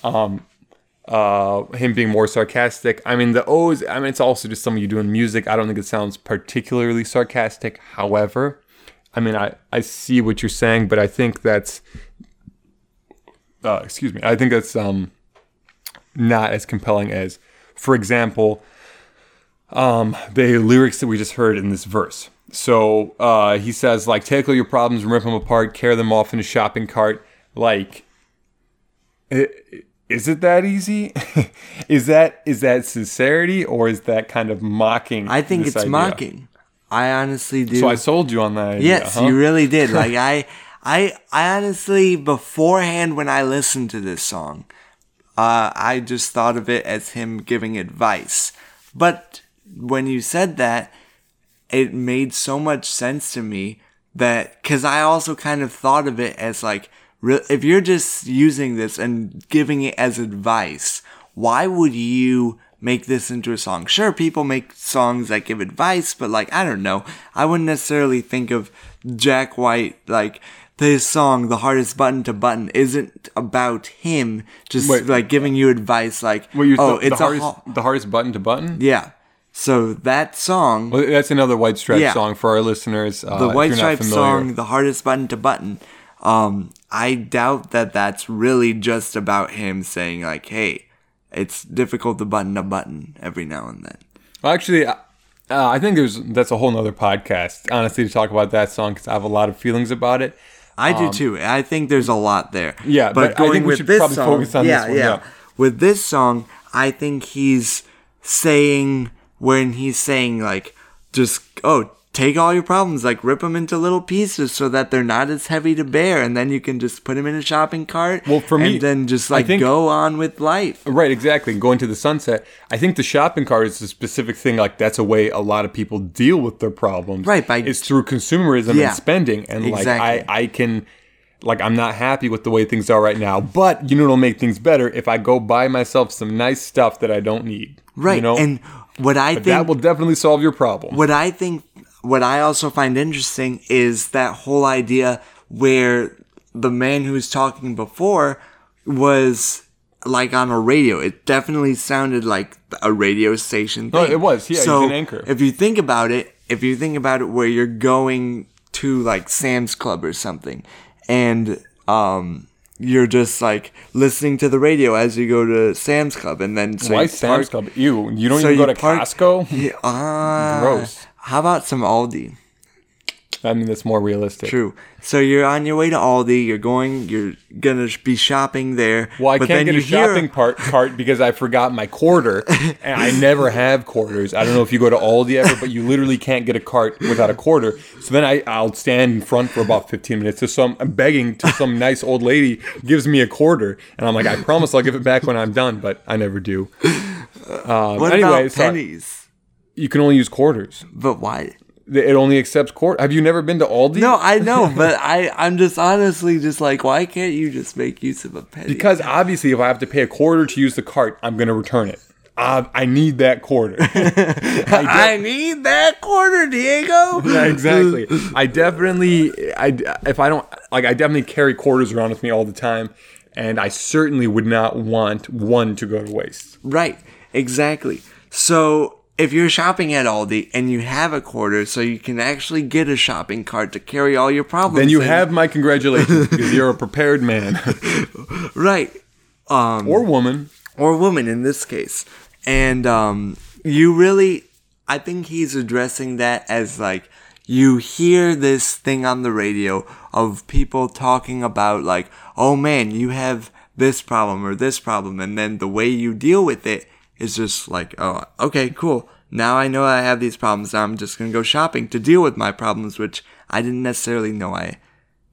um uh him being more sarcastic. I mean the O's I mean it's also just something you do music. I don't think it sounds particularly sarcastic. However, I mean I I see what you're saying, but I think that's uh excuse me. I think that's um not as compelling as for example um, the lyrics that we just heard in this verse. So uh, he says, like, take all your problems rip them apart, carry them off in a shopping cart. Like, i- is it that easy? is that is that sincerity or is that kind of mocking? I think it's idea? mocking. I honestly do. So I sold you on that. Idea, yes, huh? you really did. Like I, I, I honestly beforehand when I listened to this song, uh, I just thought of it as him giving advice. But when you said that, it made so much sense to me that because I also kind of thought of it as like re- if you're just using this and giving it as advice, why would you make this into a song? Sure, people make songs that give advice, but like I don't know, I wouldn't necessarily think of Jack White like. This song, "The Hardest Button to Button," isn't about him just Wait. like giving you advice. Like, oh, the, it's the hardest, ho- the hardest button to button. yeah. So that song, Well, that's another White Stripes Yeah. song for our listeners. Uh, the White you're Stripes song, the hardest button to button. Um, I doubt that that's really just about him saying like, "Hey, it's difficult to button a button every now and then." Well, actually, uh, uh, I think there's that's a whole nother podcast, honestly, to talk about that song because I have a lot of feelings about it. I do too. I think there's a lot there. Um, Yeah, but I think we should probably focus on this yeah, one, Yeah, yeah. With this song, I think he's saying when he's saying like, just oh, take all your problems, like rip them into little pieces so that they're not as heavy to bear, and then you can just put them in a shopping cart. Well, for me, and then just like think- go on with life. Right, exactly. Going to the sunset. I think the shopping cart is a specific thing. Like that's a way a lot of people deal with their problems. Right, by- it's through consumerism Yeah, and spending, and exactly. like I, I can, like I'm not happy with the way things are right now. But you know, it'll make things better if I go buy myself some nice stuff that I don't need. Right, You know, and what I But think that will definitely solve your problem. what I think, what I also find interesting is that whole idea where the man who was talking before was like on a radio. It definitely sounded like a radio station No, it was. Yeah, he's an anchor. If you think about it, if you think about it, where you're going to like Sam's Club or something, and um. You're just like listening to the radio as you go to Sam's Club, and then so Why Sam's park- Club? Ew, you don't so even go to park- Costco. Yeah, ah, Gross. How about some Aldi? I mean, that's more realistic. True. So you're on your way to Aldi. You're going. You're gonna be shopping there. Well, I but can't then get a hear- shopping part, cart because I forgot my quarter, and I never have quarters. I don't know if you go to Aldi ever, but you literally can't get a cart without a quarter. So then I, I'll stand in front for about 15 minutes. So some I'm begging to some nice old lady gives me a quarter, and I'm like, I promise I'll give it back when I'm done, but I never do. Um, What anyway, about sorry. You can only use quarters. But why? It only accepts quarter. Have you never been to Aldi? No, I know, but I I'm just honestly just like, why can't you just make use of a penny? Because obviously, if I have to pay a quarter to use the cart, I'm going to return it. Uh, I need that quarter. I need that quarter, Diego. Yeah, exactly. I definitely, I if I don't like, I definitely carry quarters around with me all the time, and I certainly would not want one to go to waste. Right, exactly. So if you're shopping at Aldi and you have a quarter, so you can actually get a shopping cart to carry all your problems. Then you in. have my congratulations because you're a prepared man right. or woman. or woman in this case. And um, you really, I think he's addressing that as like you hear this thing on the radio of people talking about like, oh man, you have this problem or this problem, and then the way you deal with it is just like, oh, okay, cool. Now I know I have these problems. Now I'm just gonna go shopping to deal with my problems, which I didn't necessarily know I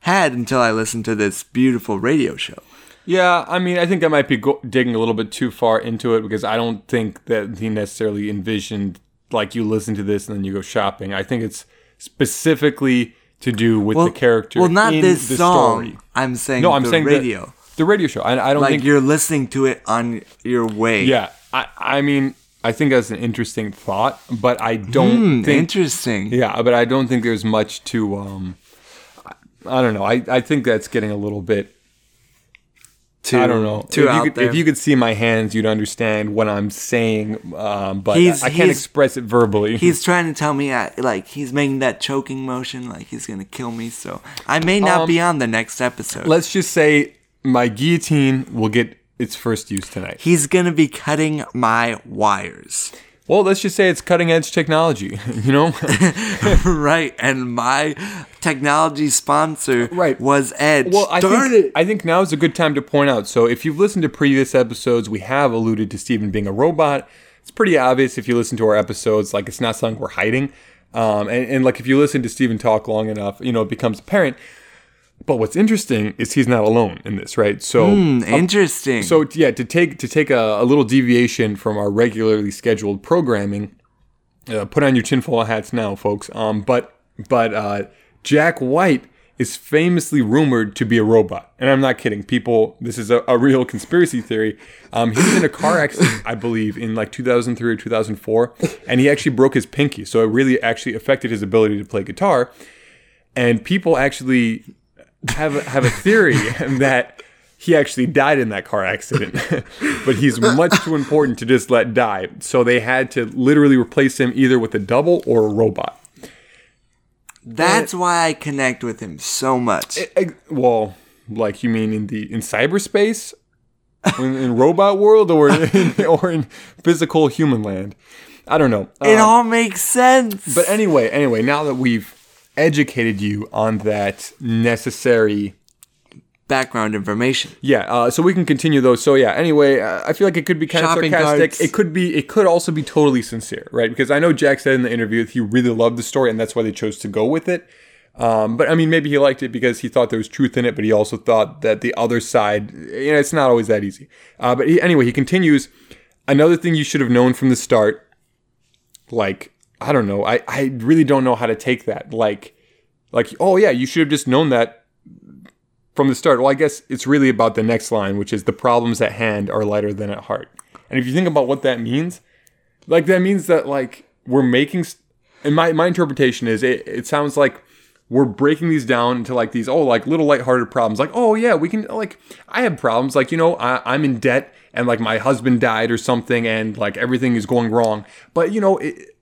had until I listened to this beautiful radio show. Yeah, I mean, I think I might be go- digging a little bit too far into it because I don't think that he necessarily envisioned like you listen to this and then you go shopping. I think it's specifically to do with the character. Well, not in this the song. Story. I'm saying No, I'm the saying the- radio. The, radio show. I, I don't like think you're listening to it on your way. Yeah, I, I mean, I think that's an interesting thought, but I don't Hmm, think. interesting. Yeah, but I don't think there's much to. um I don't know. I, I think that's getting a little bit. Too, I don't know. Too if you out could, there. If you could see my hands, you'd understand what I'm saying. Um, but He's- I can't express it verbally. He's trying to tell me, I, like, he's making that choking motion, like he's gonna kill me. So I may not Um, be on the next episode. Let's just say my guillotine will get its first use tonight. he's gonna be cutting my wires, Well, let's just say it's cutting edge technology. You know. right? And my technology sponsor, Right. was Edge. Well, I Darn think, it! I think now is a good time to point out. So, if you've listened to previous episodes, we have alluded to Steven being a robot. It's pretty obvious if you listen to our episodes. Like, it's not something we're hiding. Um, and, and like, if you listen to Steven talk long enough, you know, it becomes apparent. But what's interesting is he's not alone in this, right? So, Hmm, interesting. so yeah, to take to take a, a little deviation from our regularly scheduled programming, uh, put on your tinfoil hats now, folks. Um, but but uh, Jack White is famously rumored to be a robot, and I'm not kidding. People, this is a, a real conspiracy theory. Um, he was in a car accident, I believe, in like 2003 or 2004, and he actually broke his pinky, so it really actually affected his ability to play guitar. And people actually have a, have a theory that he actually died in that car accident, but he's much too important to just let die. So they had to literally replace him either with a double or a robot. That's why I connect with him so much. Eh, Well, like you mean in the in cyberspace, in, in robot world, or in, or in physical human land? I don't know. it Um, all makes sense. But anyway, anyway, now that we've educated you on that necessary background information. Yeah, uh, so we can continue though. So yeah, anyway, uh, I feel like it could be kind Shopping of sarcastic. It could be, it could also be totally sincere, right? Because I know Jack said in the interview that he really loved the story, and that's why they chose to go with it. Um, but I mean, maybe he liked it because he thought there was truth in it, but he also thought that the other side, you know, it's not always that easy. Uh, but he, anyway, he continues. Another thing you should have known from the start, like I don't know, I I really don't know how to take that. Like, like oh yeah, you should have just known that from the start. Well, I guess it's really about the next line, which is the problems at hand are lighter than at heart. And if you think about what that means, like that means that like we're making, and my my interpretation is it it sounds like we're breaking these down into like these oh like little lighthearted problems like oh yeah we can like I have problems like you know I, I'm in debt and like my husband died or something and like everything is going wrong but you know it,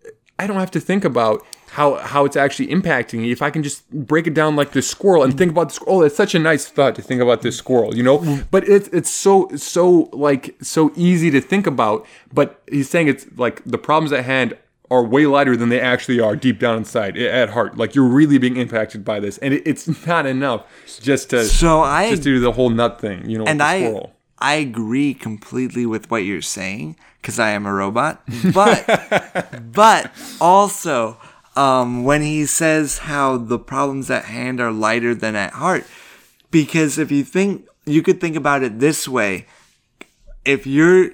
I don't have to think about how how it's actually impacting me if I can just break it down like the squirrel and think about the squirrel. Oh, it's such a nice thought to think about this squirrel, you know. Mm. But it's it's so so like so easy to think about. But he's saying it's like the problems at hand are way lighter than they actually are deep down inside at heart. Like you're really being impacted by this, and it, it's not enough just to So I just do the whole nut thing, you know. and I squirrel. I agree completely with what you're saying because I am a robot. But but also um, when he says how the problems at hand are lighter than at heart, because if you think you could think about it this way, if you're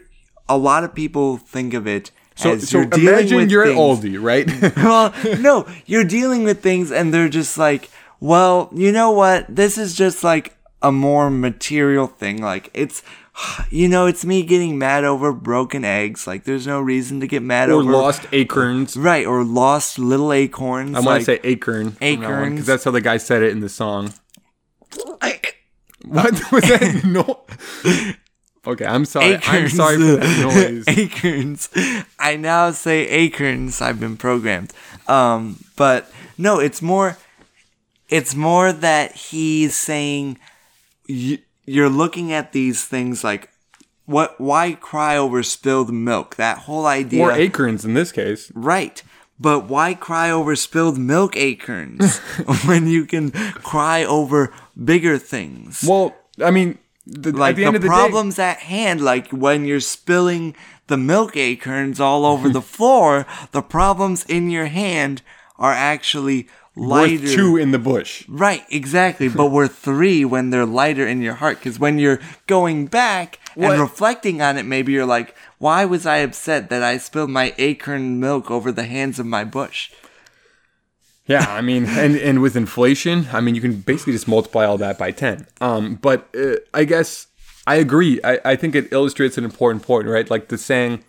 a lot of people think of it So, as so you're dealing imagine with you're things, at Aldi, right? well, no, you're dealing with things and they're just like, well, you know what? This is just like a more material thing. Like it's, you know, it's me getting mad over broken eggs. Like there's no reason to get mad or over lost acorns. right or lost little acorns. I want like, to say acorn. Acorns. because that's how the guy said it in the song. What was that? no. Okay, I'm sorry. I'm sorry for that noise. acorns. I now say acorns. I've been programmed. Um, but no, it's more. It's more that he's saying you, you're looking at these things like what? Why cry over spilled milk? That whole idea. Or acorns in this case. Right. But why cry over spilled milk acorns when you can cry over bigger things? Well, I mean, the, like the the, the day, problems at hand like when you're spilling the milk acorns all over the floor the problems in your hand are actually lighter worth two in the bush. right exactly but we're three when they're lighter in your heart because when you're going back What? and reflecting on it maybe you're like why was i upset that i spilled my acorn milk over the hands of my bush Yeah, I mean, and and with inflation, I mean, you can basically just multiply all that by ten. Um, but uh, I guess I agree. I, I think it illustrates an important point, right? Like the saying,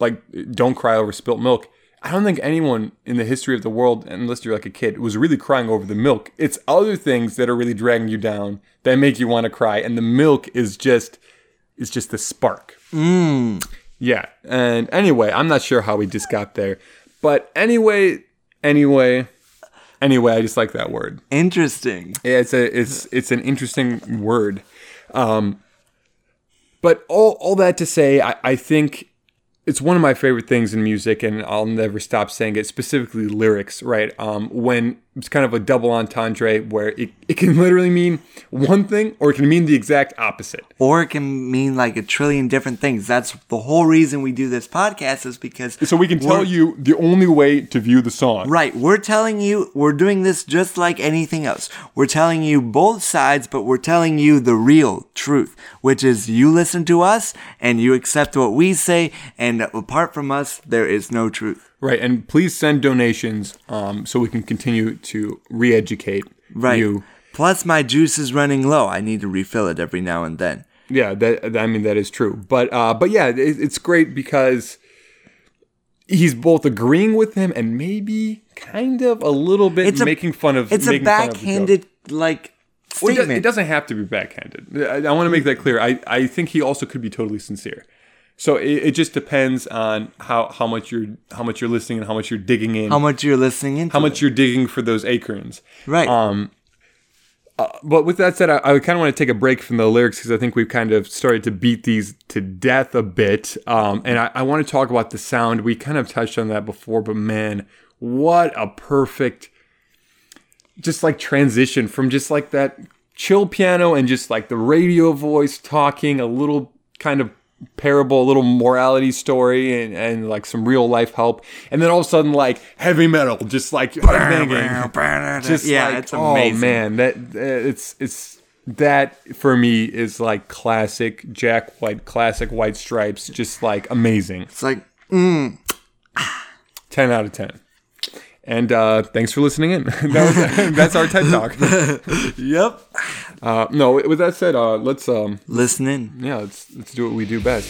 like "Don't cry over spilt milk." I don't think anyone in the history of the world, unless you're like a kid, was really crying over the milk. It's other things that are really dragging you down that make you want to cry, and the milk is just is just the spark. Yeah. And anyway, I'm not sure how we just got there. But anyway, anyway, anyway, I just like that word. interesting Yeah, it's a it's it's an interesting word. Um but all all that to say, I, I think it's one of my favorite things in music and I'll never stop saying it, specifically lyrics, right? Um when it's kind of a double entendre where it, it can literally mean one thing or it can mean the exact opposite. or it can mean like a trillion different things that's the whole reason we do this podcast is because So we can tell you the only way to view the song. Right, we're telling you, we're doing this just like anything else. We're telling you both sides, but we're telling you the real truth, which is you listen to us and you accept what we say, and apart from us, there is no truth. Right, and please send donations um, so we can continue to re-educate Right. you. Plus, my juice is running low. I need to refill it every now and then. Yeah, that I mean that is true. But uh, but yeah, it, it's great because he's both agreeing with him and maybe kind of a little bit It's a- making fun of. It's a making fun of the backhanded, like, Well, it, statement. does, it doesn't have to be backhanded. I, I want to make that clear. I, I think he also could be totally sincere. So it, it just depends on how, how much you're how much you're listening and how much you're digging in. How much you're listening into how much it. you're digging for those acorns. Right. Um, uh, but with that said, I, I kind of want to take a break from the lyrics because I think we've kind of started to beat these to death a bit. Um, and I, I want to talk about the sound. We kind of touched on that before, but man, what a perfect, just like transition from just like that chill piano and just like the radio voice talking a little kind of parable, a little morality story, and, and like some real life help. And then all of a sudden, like heavy metal, just like banging. Just yeah, like, it's amazing. Oh man, that it's it's that for me is like classic Jack White, classic White Stripes, just like amazing. It's like, Ten out of ten. And uh, thanks for listening in. that was, that's our TED talk. yep. Uh, no, with that said, uh, let's um, Listening. yeah, let's let's do what we do best.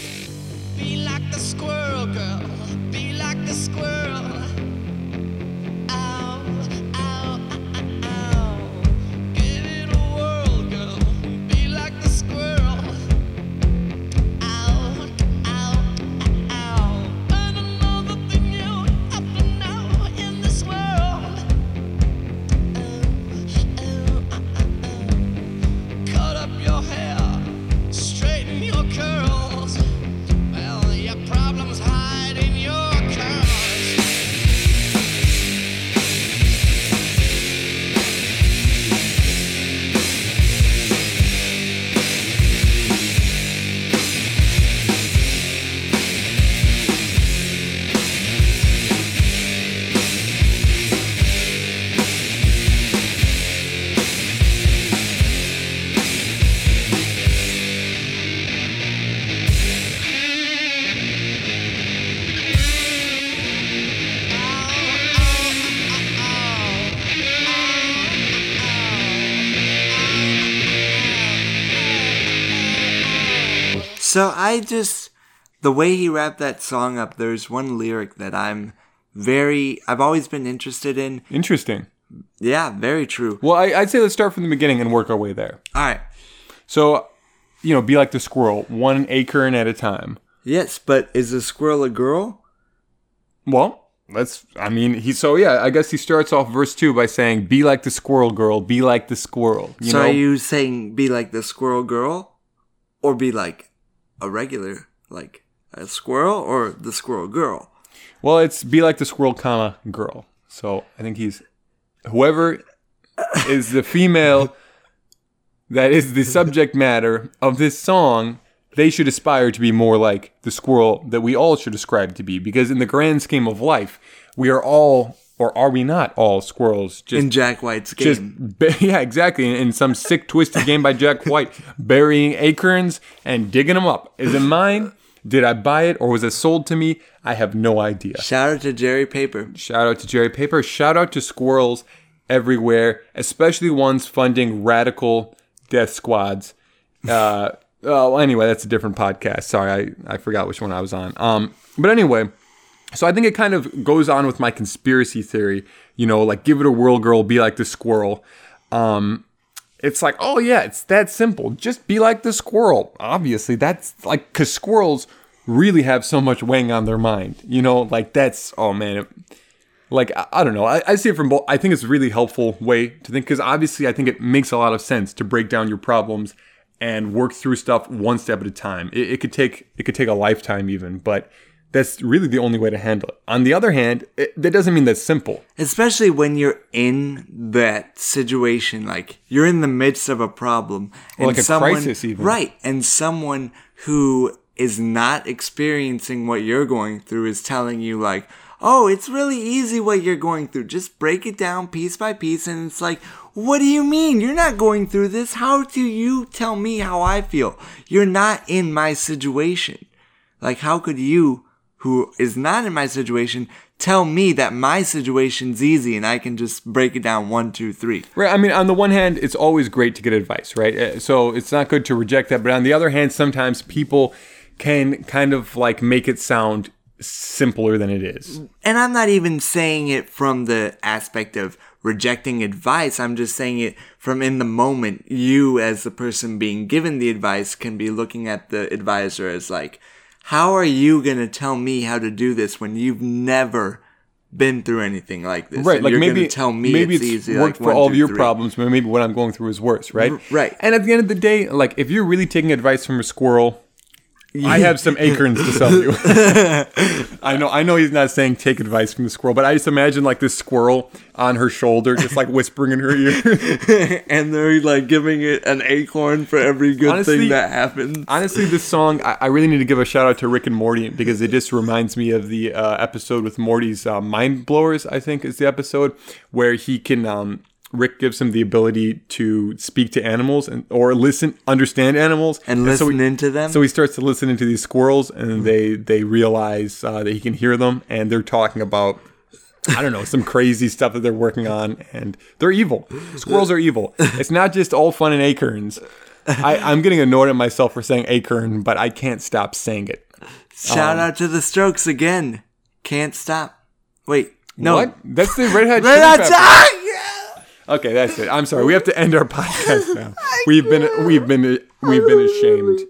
I just the way he wrapped that song up, there's one lyric that I'm very I've always been interested in. Interesting. Yeah, very true. Well, I, I'd say let's start from the beginning and work our way there. All right. So, you know, be like the squirrel, one acorn at a time. Yes, but is a squirrel a girl? Well, let's. I mean, he. So yeah, I guess he starts off verse two by saying, "Be like the squirrel girl. Be like the squirrel." You so know. are you saying be like the squirrel girl? Or be like a regular like a squirrel or the squirrel girl? well, it's be like the squirrel, comma girl. So I think he's whoever is the female. that is the subject matter of this song, they should aspire to be more like the squirrel that we all should ascribe to be. Because in the grand scheme of life, we are all, or are we not all squirrels? Just In Jack White's game. ba- yeah, exactly. In, in some sick, twisted game by Jack White, burying acorns and digging them up. Is it mine? Did I buy it or was it sold to me? I have no idea. Shout out to Jerry Paper. Shout out to Jerry Paper. Shout out to squirrels everywhere, especially ones funding radical death squads. Uh, oh, anyway, that's a different podcast. Sorry, I, I forgot which one I was on. Um, but anyway, so I think it kind of goes on with my conspiracy theory. You know, like give it a whirl, girl, be like the squirrel. Um, it's like, oh yeah, it's that simple. Just be like the squirrel. Obviously, that's like because squirrels really have so much weighing on their mind. You know, like that's oh man. It, like I, I don't know. I, I see it from both. I think it's a really helpful way to think because obviously I think it makes a lot of sense to break down your problems and work through stuff one step at a time. It, it could take it could take a lifetime even, but that's really the only way to handle it. On the other hand, it, that doesn't mean that's simple. Especially when you're in that situation, like you're in the midst of a problem, and like a someone, crisis even. right? And someone who is not experiencing what you're going through is telling you, like, "Oh, it's really easy what you're going through. Just break it down piece by piece." And it's like, "What do you mean? You're not going through this. How do you tell me how I feel? You're not in my situation. Like, how could you?" Who is not in my situation tell me that my situation's easy and I can just break it down one, two, three. Right. I mean, on the one hand, it's always great to get advice, right? Uh, So it's not good to reject that. But on the other hand, sometimes people can kind of like make it sound simpler than it is. And I'm not even saying it from the aspect of rejecting advice. I'm just saying it from in the moment. You, as the person being given the advice, can be looking at the advisor as like, how are you going to tell me how to do this when you've never been through anything like this? Right, And like maybe tell me maybe it's, it's, easy. worked like, for one, all of your three. problems, but maybe what I'm going through is worse, right? right. And at the end of the day, like if you're really taking advice from a squirrel, I have some acorns to sell you. I know, I know he's not saying take advice from the squirrel, but I just imagine like this squirrel on her shoulder, just like whispering in her ear. and they're like giving it an acorn for every good Honestly- thing that happens. Honestly, this song, I, I really need to give a shout out to Rick and Morty because it just reminds me of the uh, episode with Morty's uh, Mind Blowers, I think is the episode, where he can, um, Rick gives him the ability to speak to animals and or listen, understand animals. And so listen he- into them? So he starts to listen into these squirrels and they, they realize uh, that he can hear them and they're talking about I don't know, some crazy stuff that they're working on, and they're evil. Squirrels are evil. It's not just all fun and acorns. I, I'm getting annoyed at myself for saying acorn, but I can't stop saying it. Shout out to the Strokes again. Can't stop. Wait, no. What? That's the Red Hot Red Hot Peppers. Chili- yeah. Okay, that's it. I'm sorry. We have to end our podcast now. We've been we've been we've been ashamed.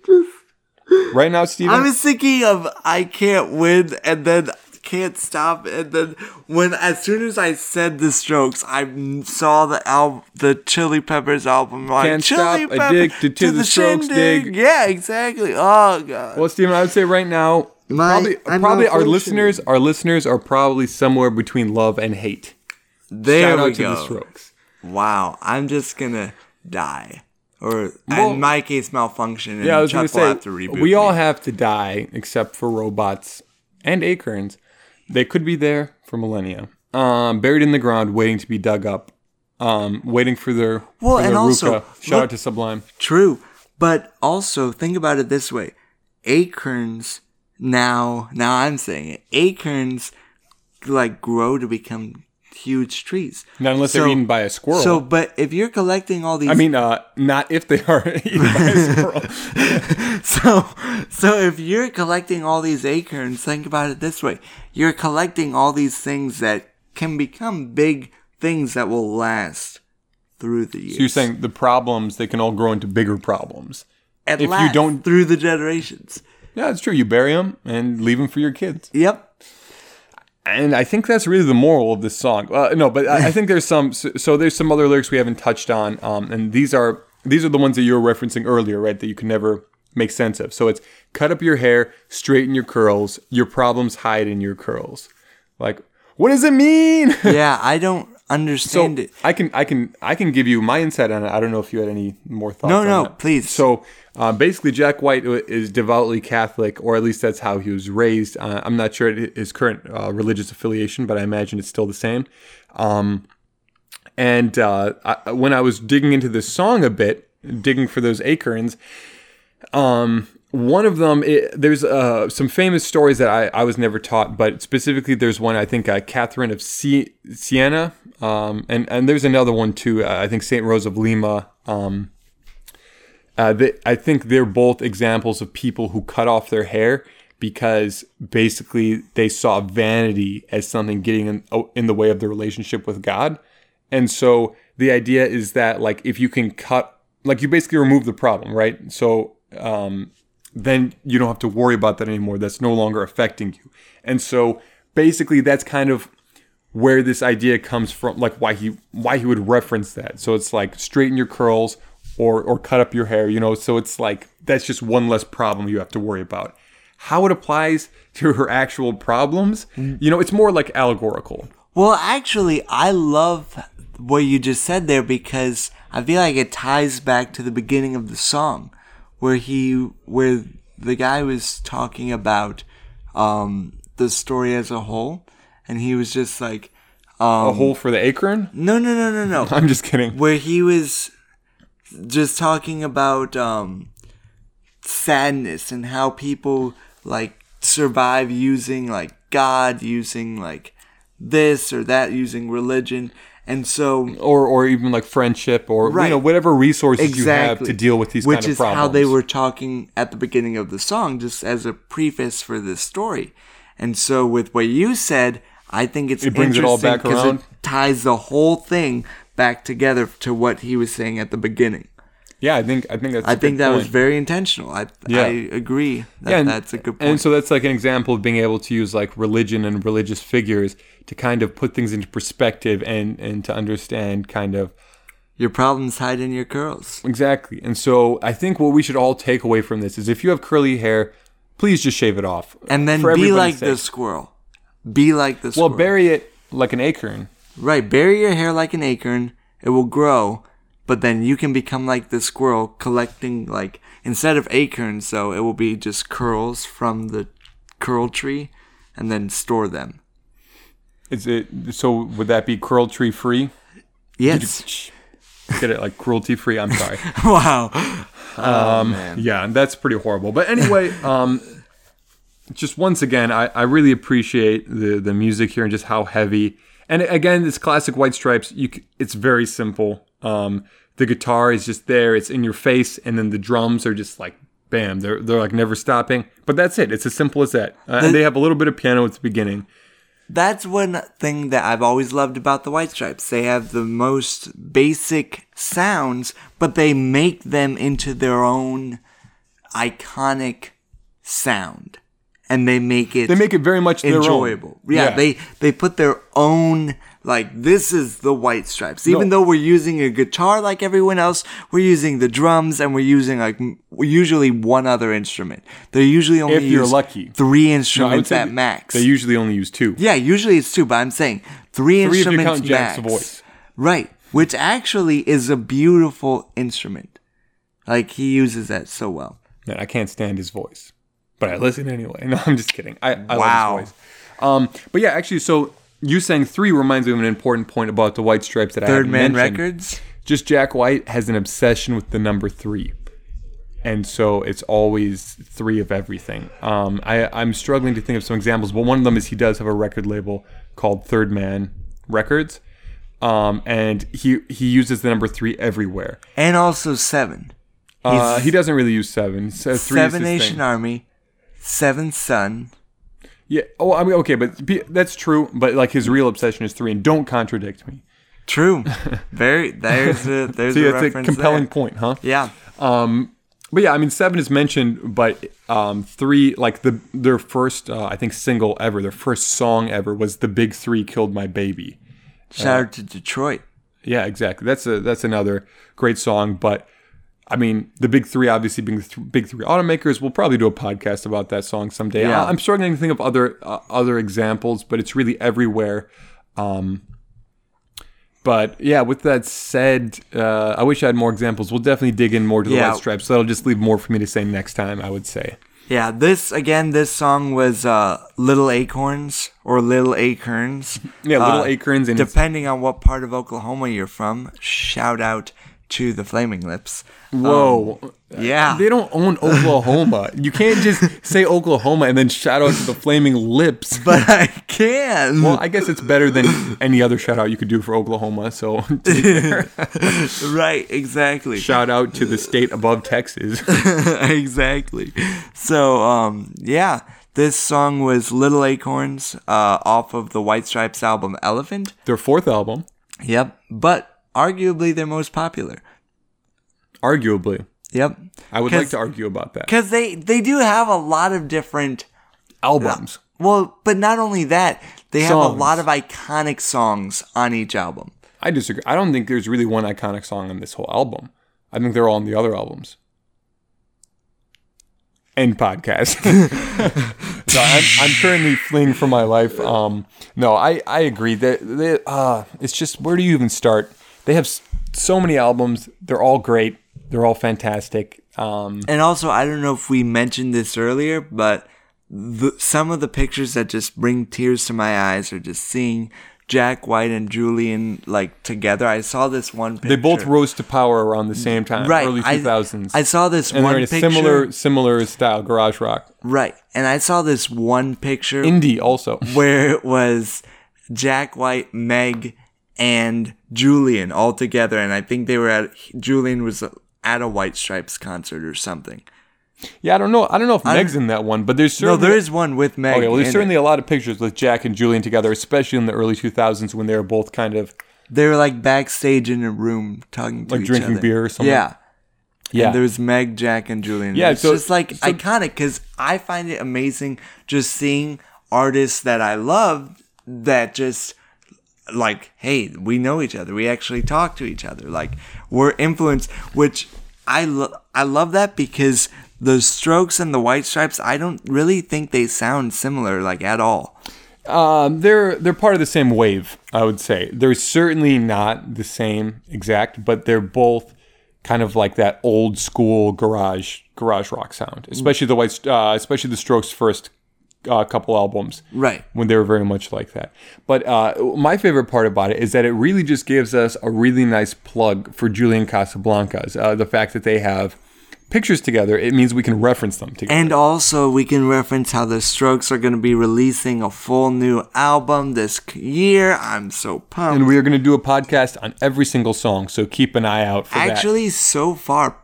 Right now, Steven? I was thinking of I can't win and then can't stop and then when as soon as I said the Strokes, I saw the album, the Chili Peppers album. Like, Can't Chili stop, addicted to the Strokes, shindig. dig. Yeah, exactly. Oh god. Well, Steven, I would say right now, My- probably, I'm probably our listeners, our listeners are probably somewhere between love and hate. there Shout we out to go. the Strokes. Wow, I'm just gonna die, or Well- in my case, malfunction. And Yeah, I was Chuck gonna say have to reboot we all me. have to die except for robots and acorns. They could be there for millennia, um, buried in the ground, waiting to be dug up, um, waiting for their Well, for their and also, Ruka. Shout look- out to Sublime. True, but also think about it this way: acorns now, now I'm saying it, acorns like grow to become huge trees. Not unless they're eaten by a squirrel. So, but if you're collecting all these, I mean, uh, not if they are eaten by a squirrel. so so if you're collecting all these acorns, think about it this way: you're collecting all these things that can become big things that will last through the years. So you're saying the problems they can all grow into bigger problems. At if you don't- through the generations. Yeah, it's true. You bury them and leave them for your kids. Yep. And I think that's really the moral of this song. Uh, no, but I, I think there's some. So, so there's some other lyrics we haven't touched on, um, and these are these are the ones that you were referencing earlier, right? That you can never make sense of. So it's cut up your hair, straighten your curls. Your problems hide in your curls. Like, what does it mean? yeah, I don't understand it. I can I can I can give you my insight on it. I don't know if you had any more thoughts. No, no, that. please. So uh, basically, Jack White is devoutly Catholic, or at least that's how he was raised. Uh, I'm not sure his current uh, religious affiliation, but I imagine it's still the same. Um, and uh, I, when I was digging into this song a bit, digging for those acorns, um, one of them, it, there's uh, some famous stories that I, I was never taught, but specifically there's one, I think, uh, Catherine of Sie- Siena, um, and, and there's another one too, uh, I think St. Rose of Lima. Um, uh, they, I think they're both examples of people who cut off their hair because basically they saw vanity as something getting in, oh, in the way of their relationship with God. And so the idea is that, like, if you can cut, like, you basically remove the problem, right? So, um, then you don't have to worry about that anymore. That's no longer affecting you. And so basically that's kind of where this idea comes from, like why he why he would reference that. So it's like straighten your curls or or cut up your hair, you know. So it's like that's just one less problem you have to worry about. How it applies to her actual problems, mm. you know, it's more like allegorical. Well, actually, I love what you just said there because I feel like it ties back to the beginning of the song where he where the guy was talking about um the story as a whole and he was just like um A hole for the acorn? no no no no no I'm just kidding. where he was just talking about um sadness and how people like survive using like god using like this or that using religion and so Or or even like friendship or you know whatever resources you have to deal with these which kind of is how they were talking at the beginning of the song just as a preface for this story. And so with what you said i think it's It brings it all back around? it ties the whole thing back together to what he was saying at the beginning Yeah, I think I think that's. i think that was very intentional i Yeah. i agree that Yeah, and, that's a good point. point And so that's like an example of being able to use like religion and religious figures to kind of put things into perspective and and to understand kind of your problems hide in your curls exactly. And so I think what we should all take away from this is if you have curly hair, please just shave it off. Uh, and then be like the squirrel be like the Well, squirrel Well, bury it like an acorn. Right, bury your hair like an acorn. It will grow, but then you can become like the squirrel, collecting like instead of acorns, so it will be just curls from the curl tree, and then store them. Is it so? Would that be curl tree free? Yes. Get it like cruelty free. I'm sorry. wow. Yeah, that's pretty horrible. But anyway, um, just once again, I, I really appreciate the the music here and just how heavy. And again, this classic White Stripes, you it's very simple. Um, the guitar is just there; it's in your face, and then the drums are just like bam, they're they're like never stopping. But that's it. It's as simple as that. Uh, and they have a little bit of piano at the beginning. That's one thing that I've always loved about the White Stripes. They have the most basic sounds, but they make them into their own iconic sound. And they make it They make it very much enjoyable. Yeah, they they put their own like this is the White Stripes. Even No. though we're using a guitar like everyone else, we're using the drums and we're using like usually one other instrument. They usually only If you're use lucky. three No, instruments say at max. They usually only use two. yeah, usually it's two, but I'm saying three, Three if you instruments count Jack's voice. Right, which actually is a beautiful instrument. Like he uses that so well. Man, I can't stand his voice, but I listen anyway. No, I'm just kidding. I, I Wow. love his voice. Um, but yeah, actually, so you saying three reminds me of an important point about the White Stripes that I Third Man mentioned. Records. Just Jack White has an obsession with the number three, and so it's always three of everything. Um, I, I'm struggling to think of some examples, but one of them is he does have a record label called Third Man Records, um, and he he uses the number three everywhere. And also seven. Uh, he doesn't really use seven. So Seven Nation thing. Army, Seven Sun. Yeah. Oh, I mean, okay, but that's true. But like his real obsession is three, and don't contradict me. True. Very. There's a there's See, a that's a compelling there. point, huh? Yeah. Um. But yeah, I mean, seven is mentioned, but um, three, like the their first, uh, I think, single ever, their first song ever was "The Big Three Killed My Baby." Shout out to Detroit. Yeah, exactly. That's a that's another great song. But I mean, the big three, obviously being the th- big three automakers, we'll probably do a podcast about that song someday. Yeah. I- I'm struggling to think of other uh, other examples, but it's really everywhere. Um, But yeah, with that said, uh, I wish I had more examples. We'll definitely dig in more to the Yeah. White Stripes. So that'll just leave more for me to say next time. I would say. Yeah, this again. This song was uh, "Little Acorns" or "Little Acorns." Yeah, Little Uh, Acorns, and depending on what part of Oklahoma you're from. Shout out to the Flaming Lips. Whoa. Yeah, They don't own Oklahoma. you can't just say Oklahoma and then shout out to the Flaming Lips. but I can. Well, I guess it's better than any other shout out you could do for Oklahoma. So to be fair, right, exactly. shout out to the state above Texas. exactly. So, um, yeah, this song was Little Acorns uh, off of the White Stripes album Elephant. Their fourth album, Yep, but arguably their most popular. arguably. Yep. I would like to argue about that. Because they, they do have a lot of different. Albums. Well, but not only that, they have a lot of iconic songs on each album. I disagree. I don't think there's really one iconic song on this whole album. I think they're all on the other albums. End podcast. so I'm, I'm currently fleeing for my life. Um, no, I, I agree. That they, uh, it's just where do you even start? They have so many albums. They're all great. They're all fantastic. Um, And also, I don't know if we mentioned this earlier, but the, some of the pictures that just bring tears to my eyes are just seeing Jack White and Julian like together. I saw this one picture. they both rose to power around the same time, right. early 2000s. I, saw this and one they're in a picture. similar similar style, garage rock, right, and I saw this one picture indie also. where it was Jack White, Meg, and Julian all together, and I think they were at Julian was at a White Stripes concert or something. Yeah, I don't know. I don't know if I Meg's in that one, but there's No, certainly there is one with Meg. Okay, well, there's certainly it. a lot of pictures with Jack and Julian together, especially in the early 2000s when they were both kind of They were like backstage in a room talking to Like each drinking other. beer or something? Yeah. yeah. And there's Meg, Jack, and Julian. Yeah, it's so- just like so- iconic because I find it amazing just seeing artists that I love that just like, hey, we know each other. We actually talk to each other. Like we're influenced, which I lo- I love that because the Strokes and the White Stripes, I don't really think they sound similar like at all. Um, they're they're part of the same wave, I would say. They're certainly not the same exact, but they're both kind of like that old school garage garage rock sound, especially the white, uh, especially the Strokes' first uh, couple albums, Right. When they were very much like that. But uh, my favorite part about it is that it really just gives us a really nice plug for Julian Casablancas. Uh, the fact that they have pictures together, it means we can reference them together. And also, we can reference how the Strokes are going to be releasing a full new album this year. I'm so pumped. And we are going to do a podcast on every single song, so keep an eye out for that. Actually, so far,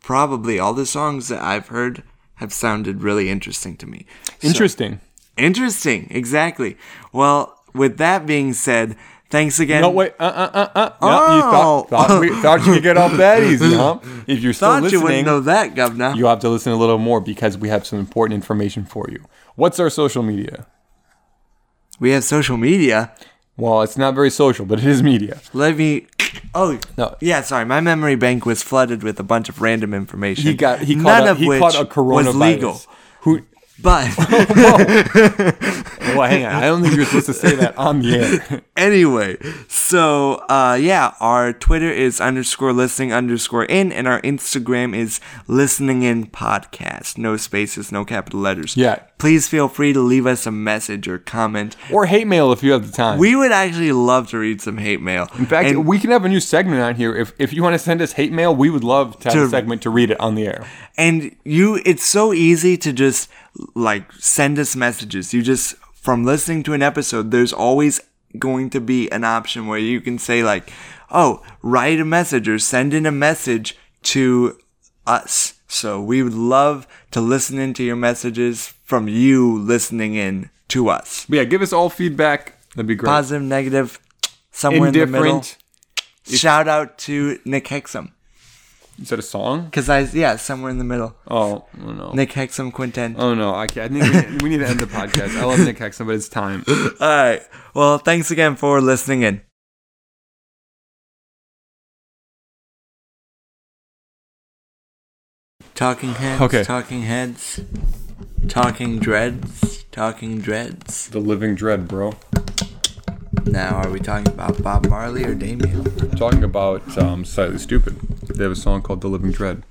probably all the songs that I've heard have sounded really interesting to me. So- Interesting. interesting, exactly. Well, with that being said, thanks again. No, wait. Uh, uh, uh, uh. No, you Oh. thought, thought, we, thought you could get off that easy, huh? If you're still Thought you wouldn't know that, Governor. you have to listen a little more because we have some important information for you. What's our social media? we have social media. Well, it's not very social, but it is media. Let me. Oh No. yeah, sorry. My memory bank was flooded with a bunch of random information. He got he none caught a, of he which caught a coronavirus. was legal. Who? But Well, hang on. I don't think you're supposed to say that on the air. anyway, so uh, yeah, our Twitter is underscore listening underscore in, and our Instagram is listening in podcast. No spaces, no capital letters. Yeah. Please feel free to leave us a message or comment. or hate mail if you have the time. We would actually love to read some hate mail. In fact, And- we can have a new segment on here. If, if you want to send us hate mail, we would love to have To- a segment to read it on the air. and you it's so easy to just like send us messages. You just from listening to an episode there's always going to be an option where you can say like oh write a message or send in a message to us. So we would love to listen into your messages from you listening in to us. But yeah, give us all feedback. That'd be great. positive negative somewhere in the middle. Shout out to nick hexum Is that a song? because i yeah somewhere in the middle Oh, oh no. nick hexum quinten Oh no, I, can't. I think we, we need to end the podcast. I love Nick Hexum, but it's time. All right. Well, thanks again for listening in. Talking heads. Okay. Talking heads. Talking dreads. Talking dreads. The Living Dread, bro. now? Are we talking about Bob Marley or Damien? Talking about um, Slightly Stoopid. They have a song called The Living Dread.